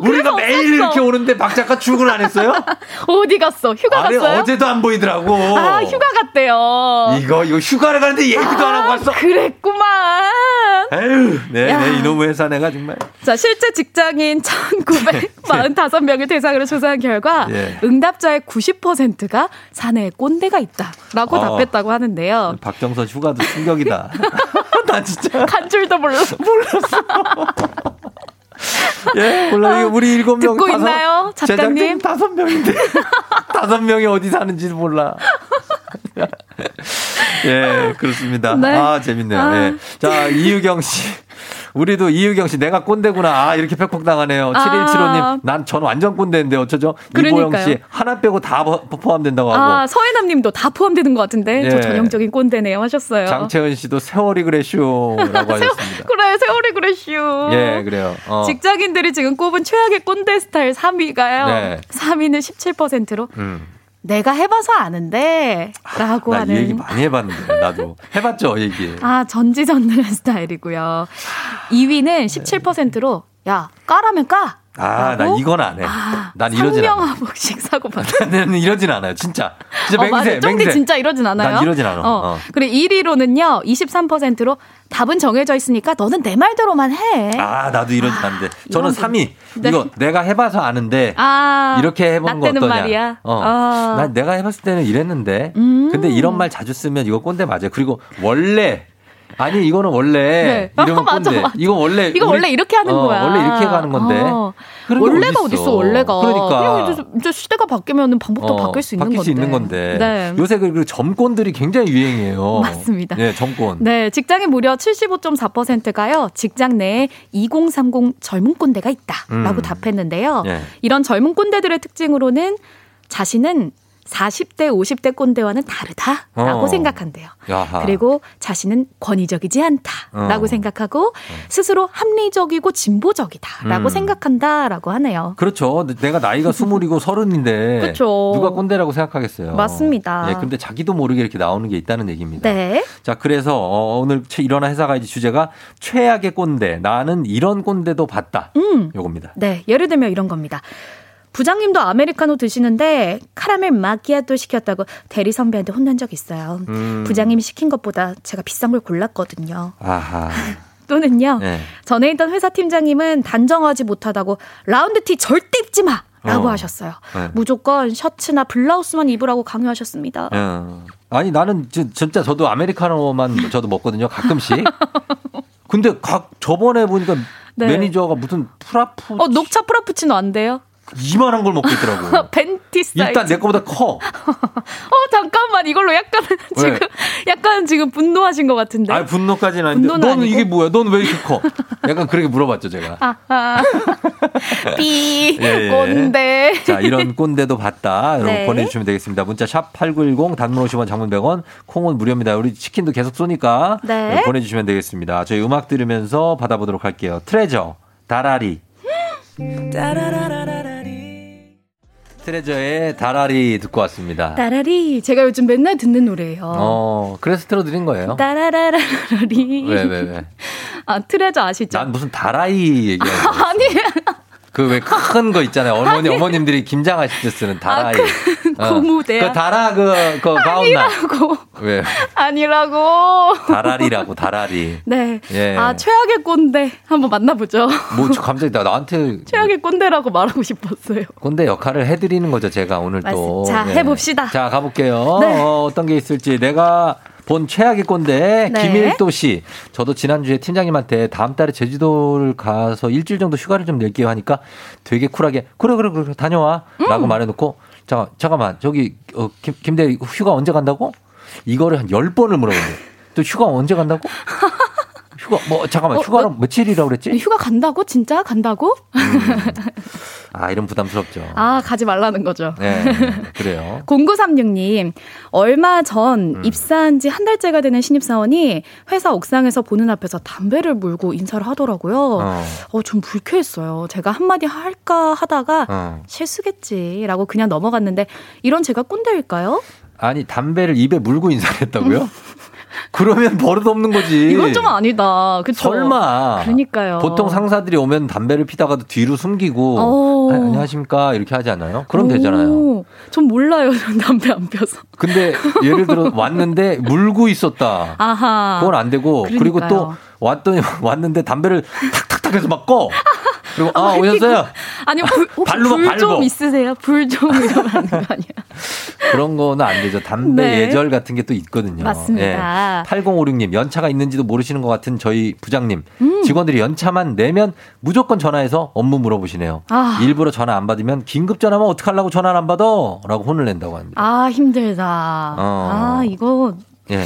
우리가 매일 없었어. 이렇게 오는데 박 작가 출근 안 했어요? [LAUGHS] 어디 갔어? 휴가 아니, 갔어요? 어제도 안 보이더라고. 아 휴가 갔대요. 이거, 이거 휴가를 가는데 얘기도 안 하고 아, 갔어. 그랬구만. 에휴, 네, 야. 네, 이놈의 회사 내가 정말. 자, 실제 직장인 [LAUGHS] 1945명을 대상으로 조사한 결과 예. 응답자의 90%가 사내에 꼰대가 있다라고 어. 답했다고 하는데요. 박정선 휴가도 충격이다. [LAUGHS] 나 진짜. 간 줄도 몰랐어. 예, 몰라. 이거 우리 일곱 명. 듣고 있나요, 작가님? 다섯 명인데. [LAUGHS] 다섯 명이 어디 사는지도 몰라. [LAUGHS] 예, 그렇습니다. 네. 아, 재밌네요. 아. 예. 자, 이유경 씨. 우리도 이유경 씨, 내가 꼰대구나. 아, 이렇게 팩폭 당하네요. 아. 7175님, 난 전 완전 꼰대인데 어쩌죠? 이보영 그러니까요. 씨, 하나 빼고 다 포- 포함된다고 하고. 아, 서해남 님도 다 포함되는 것 같은데. 저 예. 전형적인 꼰대네요. 하셨어요. 장채은 씨도 세월이 그래 쇼라고 [LAUGHS] 하셨습니다. 그래, 세월이 그랬슈. 예, 그래요. 어. 직장인들이 지금 꼽은 최악의 꼰대 스타일 3위가요. 네. 3위는 17%로 음. 내가 해봐서 아는데 라고 나이 하는 얘기 많이 해봤는데, 나도. 해봤죠, 얘기. 아 전지전능한 스타일이고요. 2위는 17%로 야 까라면 까. 아, 나? 이건 안 해. 아, 난 이러진 않아. 상명하복식 사고 받. [LAUGHS] 나는 이러진 않아요, 진짜. 진짜 어, 맞아. 맹세, 쫑디 맹세. 진짜 이러진 않아요. 난 이러진 않아. 어. 어. 그래 1위로는요 23%로 답은 정해져 있으니까 너는 내 말대로만 해. 아, 나도 이러진 않는데. 저는 이런 3위. 네. 이거 내가 해봐서 아는데. 아, 이렇게 해보는 거 어떠냐. 말이야. 어. 아. 난 내가 해봤을 때는 이랬는데. 음. 근데 이런 말 자주 쓰면 이거 꼰대 맞아요. 그리고 원래. 아니 이거는 원래 네. 이러면 맞아, 꼰대. 맞아. 이거 원래 이거 원래 이렇게 하는 어, 거야. 원래 이렇게 가는 건데. 어. 원래가 어딨어. 어딨어, 원래가. 그러니까. 이제, 이제 시대가 바뀌면 방법도 바뀔 수 있는 바뀔 건데. 수 있는 건데. 네. 요새 그리고 점권들이 굉장히 유행이에요. 맞습니다. 네, 점권. 네, 직장인 무려 75.4%가요. 직장 내에 2030 젊은 꼰대가 있다라고 음. 답했는데요. 예. 이런 젊은 꼰대들의 특징으로는 자신은 40대, 50대 꼰대와는 다르다라고 어. 생각한대요. 야하. 그리고 자신은 권위적이지 않다라고 어. 생각하고 스스로 합리적이고 진보적이다라고 음. 생각한다라고 하네요. 그렇죠. 내가 나이가 스물이고 서른인데 [LAUGHS] 그쵸. 누가 꼰대라고 생각하겠어요. 맞습니다. 예, 근데 자기도 모르게 이렇게 나오는 게 있다는 얘기입니다. 네. 자, 그래서 어, 오늘 최- 일어나 회사가이지 주제가 최악의 꼰대. 나는 이런 꼰대도 봤다. 음. 요겁니다. 네, 예를 들면 이런 겁니다. 부장님도 아메리카노 드시는데 카라멜 마키아토 시켰다고 대리 선배한테 혼난 적 있어요. 음. 부장님이 시킨 것보다 제가 비싼 걸 골랐거든요. 아하. [LAUGHS] 또는요. 네. 전에 있던 회사 팀장님은 단정하지 못하다고 라운드 티 절대 입지 마! 라고 어. 하셨어요. 네. 무조건 셔츠나 블라우스만 입으라고 강요하셨습니다. 어. 아니 나는 진- 진짜 저도 아메리카노만 [LAUGHS] 저도 먹거든요. 가끔씩. 근데 각 저번에 보니까 네. 매니저가 무슨 프라푸 어, 녹차 프라푸치노 안 돼요? 이만한 걸 먹고 있더라고. [LAUGHS] venti 사이즈. 일단 내 거보다 커. [LAUGHS] 어, 잠깐만. 이걸로 약간 [LAUGHS] 지금 약간 지금 분노하신 것 같은데. 아 분노까지는 아닌데. 분노는 너는 아니고? 이게 뭐야? 넌 왜 이렇게 커? 약간 그렇게 물어봤죠 제가. 아, 아. 삐, 예, 예. 꼰대. 자, 이런 꼰대도 봤다. 여러분 네. 보내주시면 되겠습니다. 문자 샵 8910 단문 50원 장문 100원 콩은 무료입니다. 우리 치킨도 계속 쏘니까 네. 네, 보내주시면 되겠습니다. 저희 음악 들으면서 받아보도록 할게요. 트레저, 다라리. [GASPS] 트레저의 다라리 듣고 왔습니다. 따라리. 제가 요즘 맨날 듣는 노래예요. 어, 그래서 틀어드린 거예요. 따라라라라리. 왜, 왜, 왜? 아, 트레저 아시죠? 난 무슨 다라이 얘기하는 [LAUGHS] 거. 아니, 그 왜 큰 거 있잖아요. 어머니, 어머님들이 김장하실 때 쓰는 다라이. 아, 그 고무대야? 그 다라, 그, 그 가운나. 아니라고. 왜? 아니라고. 다라리라고, 다라리. 네. 예. 아, 최악의 꼰대. 한번 만나보죠. 뭐 갑자기 나- 나한테 최악의 꼰대라고 말하고 싶었어요. 꼰대 역할을 해드리는 거죠 제가 오늘 또. 맞습니다. 자, 예. 해봅시다. 자 가볼게요. 네. 어, 어떤 게 있을지 내가 본 최악의 꼰대 네. 김일도 씨. 저도 지난주에 팀장님한테 다음 달에 제주도를 가서 일주일 정도 휴가를 좀 낼게요 하니까 되게 쿨하게 그래 그래 그래 다녀와라고 말해놓고 자 잠깐만 저기 어, 김 김대 휴가 언제 간다고? 이거를 한 열 번을 물어보는데 또 휴가 언제 간다고? [LAUGHS] 휴가 뭐 잠깐만 어, 휴가는 며칠이라고 그랬지? 휴가 간다고? 진짜 간다고? 아 이런 부담스럽죠. 아, 가지 말라는 거죠. 네, 그래요. [LAUGHS] 0936님, 얼마 전 음. 입사한 지 한 달째가 되는 신입사원이 회사 옥상에서 보는 앞에서 담배를 물고 인사를 하더라고요. 어. 어, 좀 불쾌했어요. 제가 한마디 할까 하다가 어. 실수겠지라고 그냥 넘어갔는데 이런 제가 꼰대일까요? 아니 담배를 입에 물고 인사를 했다고요? 그러면 버릇 없는 거지. 이건 좀 아니다. 그쵸? 설마. 그러니까요. 보통 상사들이 오면 담배를 피다가도 뒤로 숨기고 어. 아, 안녕하십니까 이렇게 하지 않아요? 그럼 되잖아요. 오, 전 몰라요. 전 담배 안 펴서. 근데 예를 들어 왔는데 물고 있었다. 아하. 그건 안 되고 그리고 또 그러니까요. 왔더니 [LAUGHS] 왔는데 담배를 탁탁탁 해서 막 꺼. 그리고 아 오셨어요. 아니, 불, 혹시 발로 막불 발로. 좀 있으세요? 불좀 [LAUGHS] 이러면 하는 거 아니야? 그런 거는 안 되죠. 담배 네. 예절 같은 게 또 있거든요. 맞습니다. 8056님, 연차가 있는지도 모르시는 것 같은 저희 부장님. 음. 직원들이 연차만 내면 무조건 전화해서 업무 물어보시네요. 아. 일부러 전화 안 받으면 긴급 전화면 어떡하려고 전화를 안 받아? 라고 혼을 낸다고 합니다. 아, 힘들다. 어. 아, 이거 예.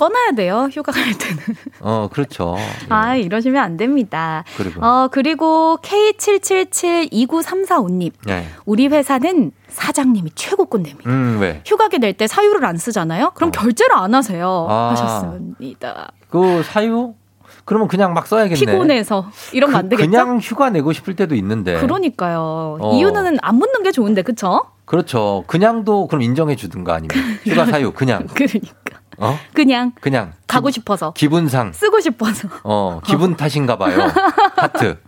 꺼놔야 돼요. 휴가 갈 때는. [LAUGHS] 어, 그렇죠. 아, 이러시면 안 됩니다. 그리고. 어, 그리고 K77729345님. 예. 우리 회사는 사장님이 최고 꼰대입니다. 음, 왜? 휴가계 낼때 사유를 안 쓰잖아요? 그럼 결제를 안 하세요. 어. 아. 하셨습니다. 그 사유? 그러면 그냥 막 써야겠네. 피곤해서. 이런 거안 되겠죠? 그냥 휴가 내고 싶을 때도 있는데. 그러니까요. 어. 이유는 안 묻는 게 좋은데, 그쵸? 그렇죠. 그냥도 그럼 인정해 주든가 아니면 [LAUGHS] 휴가 사유 그냥. 그러니까. 어? 그냥 그냥 가고 싶어서. 기분상 쓰고 싶어서. 어, 기분 탓인가 봐요. 하트.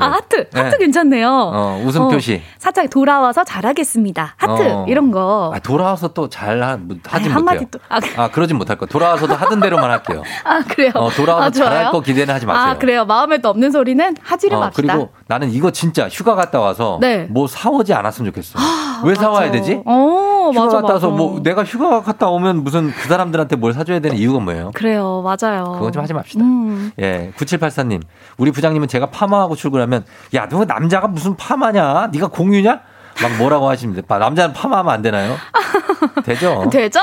아, 하트. 네. 하트 괜찮네요. 어, 웃음 표시. 살짝 돌아와서 잘하겠습니다. 하트. 어. 이런 거. 아, 돌아와서 또잘 하진 아니, 못해요. 또- 아, 아, 그러진 못할 거. 돌아와서도 하던 대로만 할게요. [LAUGHS] 아, 그래요? 어, 돌아와서 아? 잘할 거 기대는 하지 마세요. 아, 그래요? 마음에 또 없는 소리는 하지를 어, 맙시다. 그리고 나는 이거 진짜 휴가 갔다 와서 네. 뭐 사오지 않았으면 좋겠어. 왜 사와야 되지? 어, 휴가 맞아, 갔다 와서 맞아. 뭐 내가 휴가 갔다 오면 무슨 그 사람들한테 뭘 사줘야 되는 이유가 뭐예요? 그래요, 맞아요. 그건 좀 하지 맙시다. 음. 예, 9784님. 우리 부장님은 제가 파마하고 출근하면 야, 너 남자가 무슨 파마냐? 네가 공유냐? 막 뭐라고 하십니다. 파- 남자는 파마하면 안 되나요? [LAUGHS] 되죠? 되죠?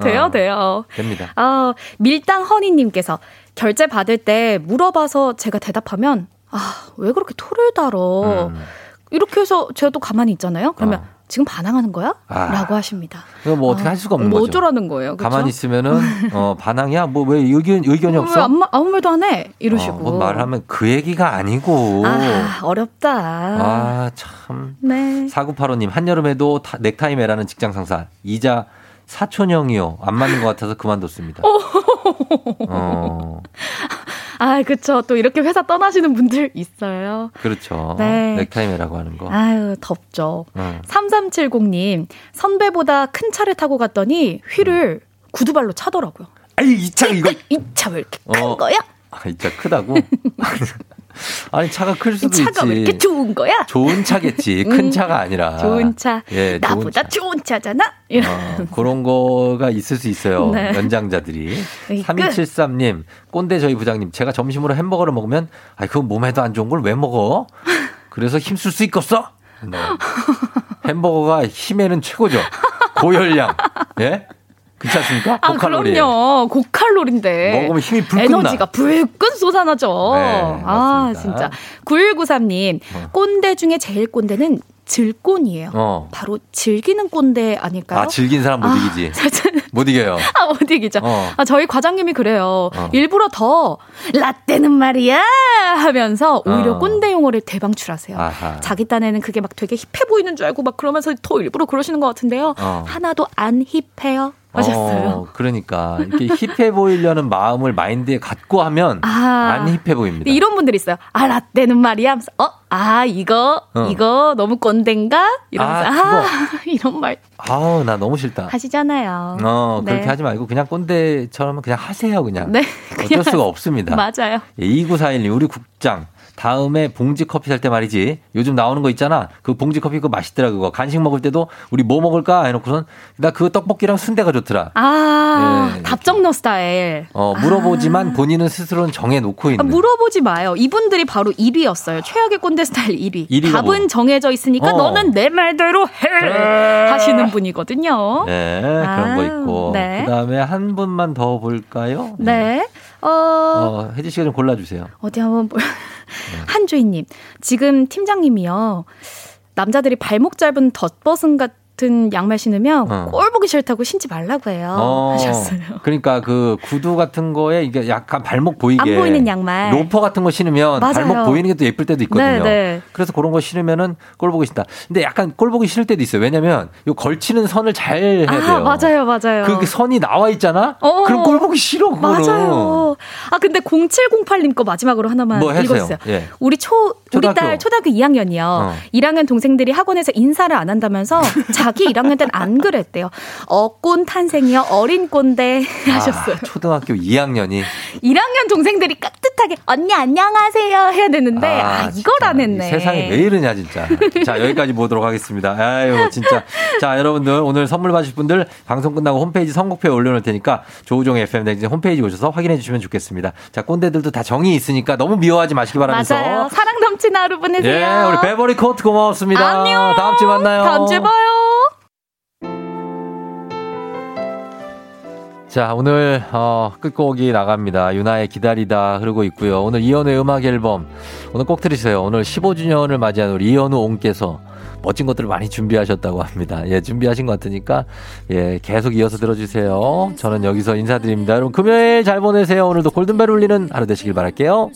돼요, 어. 돼요. 됩니다. 아, 밀당 허니님께서 결제 받을 때 물어봐서 제가 대답하면, 아, 왜 그렇게 토를 달어? 음. 이렇게 해서 제가 또 가만히 있잖아요? 그러면, 어. 지금 반항하는 거야? 아. 라고 하십니다. 뭐 어떻게 할 수가 없는 뭐 거죠. 어쩌라는 거예요. 그쵸? 가만히 있으면은 [LAUGHS] 어, 반항이야. 뭐 왜 의견 의견이 왜 없어? 아무, 말- 아무 말도 안 해? 이러시고. 어, 뭐 말하면 그 얘기가 아니고. 아, 어렵다. 아, 참. 네. 4985 님, 한여름에도 타- 넥타이 매라는 직장 상사. 이자 사촌형이요. 안 맞는 것 같아서 그만뒀습니다. [LAUGHS] 어, 아, 그쵸. 또 이렇게 회사 떠나시는 분들 있어요. 그렇죠. 네. 넥타이 매라고 하는 거. 아유, 덥죠. 어. 3370님, 선배보다 큰 차를 타고 갔더니 휠을 구두발로 차더라고요. 아이, 이 차, 이거. 이 차 왜 이렇게 큰 어. 거야? 아, 이 차 크다고? [LAUGHS] 아니, 차가 클이 수도 차가 왜 있지. 이렇게 좋은 거야? 좋은 차겠지. [LAUGHS] 큰 음, 차가 아니라. 좋은 차. 예, 나보다 좋은 차 잖아? 이런. 어, 그런 거가 있을 수 있어요. 네. 연장자들이. 으이그. 3273님, 꼰대 저희 부장님, 제가 점심으로 햄버거를 먹으면, 아, 그건 몸에도 안 좋은 걸 왜 먹어? 그래서 힘쓸 수 있겠어? 네. [LAUGHS] 햄버거가 힘에는 최고죠. 고열량. 예? 그렇지 않습니까? 아, 고칼로리. 그럼요. 고칼로리인데. 먹으면 힘이 불끈 에너지가 나. 불끈 솟아나죠. 네, 아. 진짜. 9193님, 꼰대 중에 제일 꼰대는 질꼰이에요. 어. 바로 즐기는 꼰대 아닐까요? 아, 즐긴 사람 못 아, 이기지. [LAUGHS] 진짜. 못 이겨요. 아, 못 이기죠. 어. 아, 저희 과장님이 그래요. 어. 일부러 더, 라떼는 말이야! 하면서 오히려 어. 꼰대 용어를 대방출하세요. 아하. 자기 딴에는 그게 막 되게 힙해 보이는 줄 알고 막 그러면서 더 일부러 그러시는 것 같은데요. 어. 하나도 안 힙해요. 하셨어요. 어, 그러니까 이렇게 힙해 보이려는 마음을 마인드에 갖고 하면 아. 안 힙해 보입니다. 이런 분들 있어요. 아, 라떼는 말이야. 하면서, 어? 아, 이거, 어. 이거 너무 꼰대인가? 이러면서, 아, 아, [LAUGHS] 이런 말 아우 나 너무 싫다. 하시잖아요. 어 그렇게 네. 하지 말고 그냥 꼰대처럼 그냥 하세요 그냥. 네. 어쩔 수가 없습니다. 맞아요. 예, 2941님 우리 국장 다음에 봉지 커피 살 때 말이지. 요즘 나오는 거 있잖아. 그 봉지 커피 그거 맛있더라 그거. 간식 먹을 때도 우리 뭐 먹을까 해놓고선 나그 떡볶이랑 순대가 좋더라. 아, 네, 답정너 스타일. 어 물어보지만 본인은 스스로는 정해놓고 있는. 아, 물어보지 마요. 이분들이 바로 1위였어요. 최악의 꼰대 스타일 1위. 1위가 답은 뭐? 정해져 있으니까 어. 너는 내 말대로 해! 하시는 분이거든요. 네 그런 거 있고. 네. 그다음에 한 분만 더 볼까요? 네. 어, 어 혜지 씨가 좀 골라주세요. 어디 한번 보... [LAUGHS] 네. 한주희님, 지금 팀장님이요. 남자들이 발목 짧은 덧벗은 같 은 양말 신으면 어. 꼴 보기 싫다고 신지 말라고 해요. 어, 하셨어요. 그러니까 그 구두 같은 거에 이게 약간 발목 보이게 안 보이는 양말. 로퍼 같은 거 신으면 맞아요. 발목 보이는 게 또 예쁠 때도 있거든요. 네, 네. 그래서 그런 거 신으면은 꼴 보기 싫다. 근데 약간 꼴 보기 싫을 때도 있어요. 왜냐면 요 걸치는 선을 잘 해야 돼요. 아, 맞아요, 맞아요. 그 선이 나와 있잖아. 어. 그럼 꼴 보기 싫어 그거는. 맞아요. 아 근데 0708님 거 마지막으로 하나만 뭐. 읽어주세요. 예. 우리 초 우리 초등학교. 딸 초등학교 2학년이요. 어. 1학년 동생들이 학원에서 인사를 안 한다면서 자 [LAUGHS] 기 1학년 때는 안 그랬대요. 어꼰 탄생이요 어린 꼰대 하셨어요. 아, 초등학교 2학년이 1학년 동생들이 깍듯하게 언니 안녕하세요 해야 되는데 아, 이걸 안 했네. 세상에 왜 이러냐 진짜. 자 여기까지 보도록 하겠습니다. 아유 진짜. 자 여러분들 오늘 선물 받으실 분들 방송 끝나고 홈페이지 선곡표에 올려놓을 테니까 조우종의 FM 댕진 홈페이지 오셔서 확인해 주시면 좋겠습니다. 자 꼰대들도 다 정이 있으니까 너무 미워하지 마시기 바라면서. 맞아요. 사랑 넘치는 하루 보내세요. 예 우리 베버리 코트 고마웠습니다. 안녕. 다음 주에 만나요. 다음 주에 봐요. 자, 오늘, 어, 끝곡이 나갑니다. 유나의 기다리다 흐르고 있고요. 오늘 이현우의 음악 앨범. 오늘 꼭 들으세요. 오늘 15주년을 맞이한 우리 이현우 옹께서 멋진 것들을 많이 준비하셨다고 합니다. 예, 준비하신 것 같으니까, 예, 계속 이어서 들어주세요. 저는 여기서 인사드립니다. 여러분, 금요일 잘 보내세요. 오늘도 골든벨 울리는 하루 되시길 바랄게요.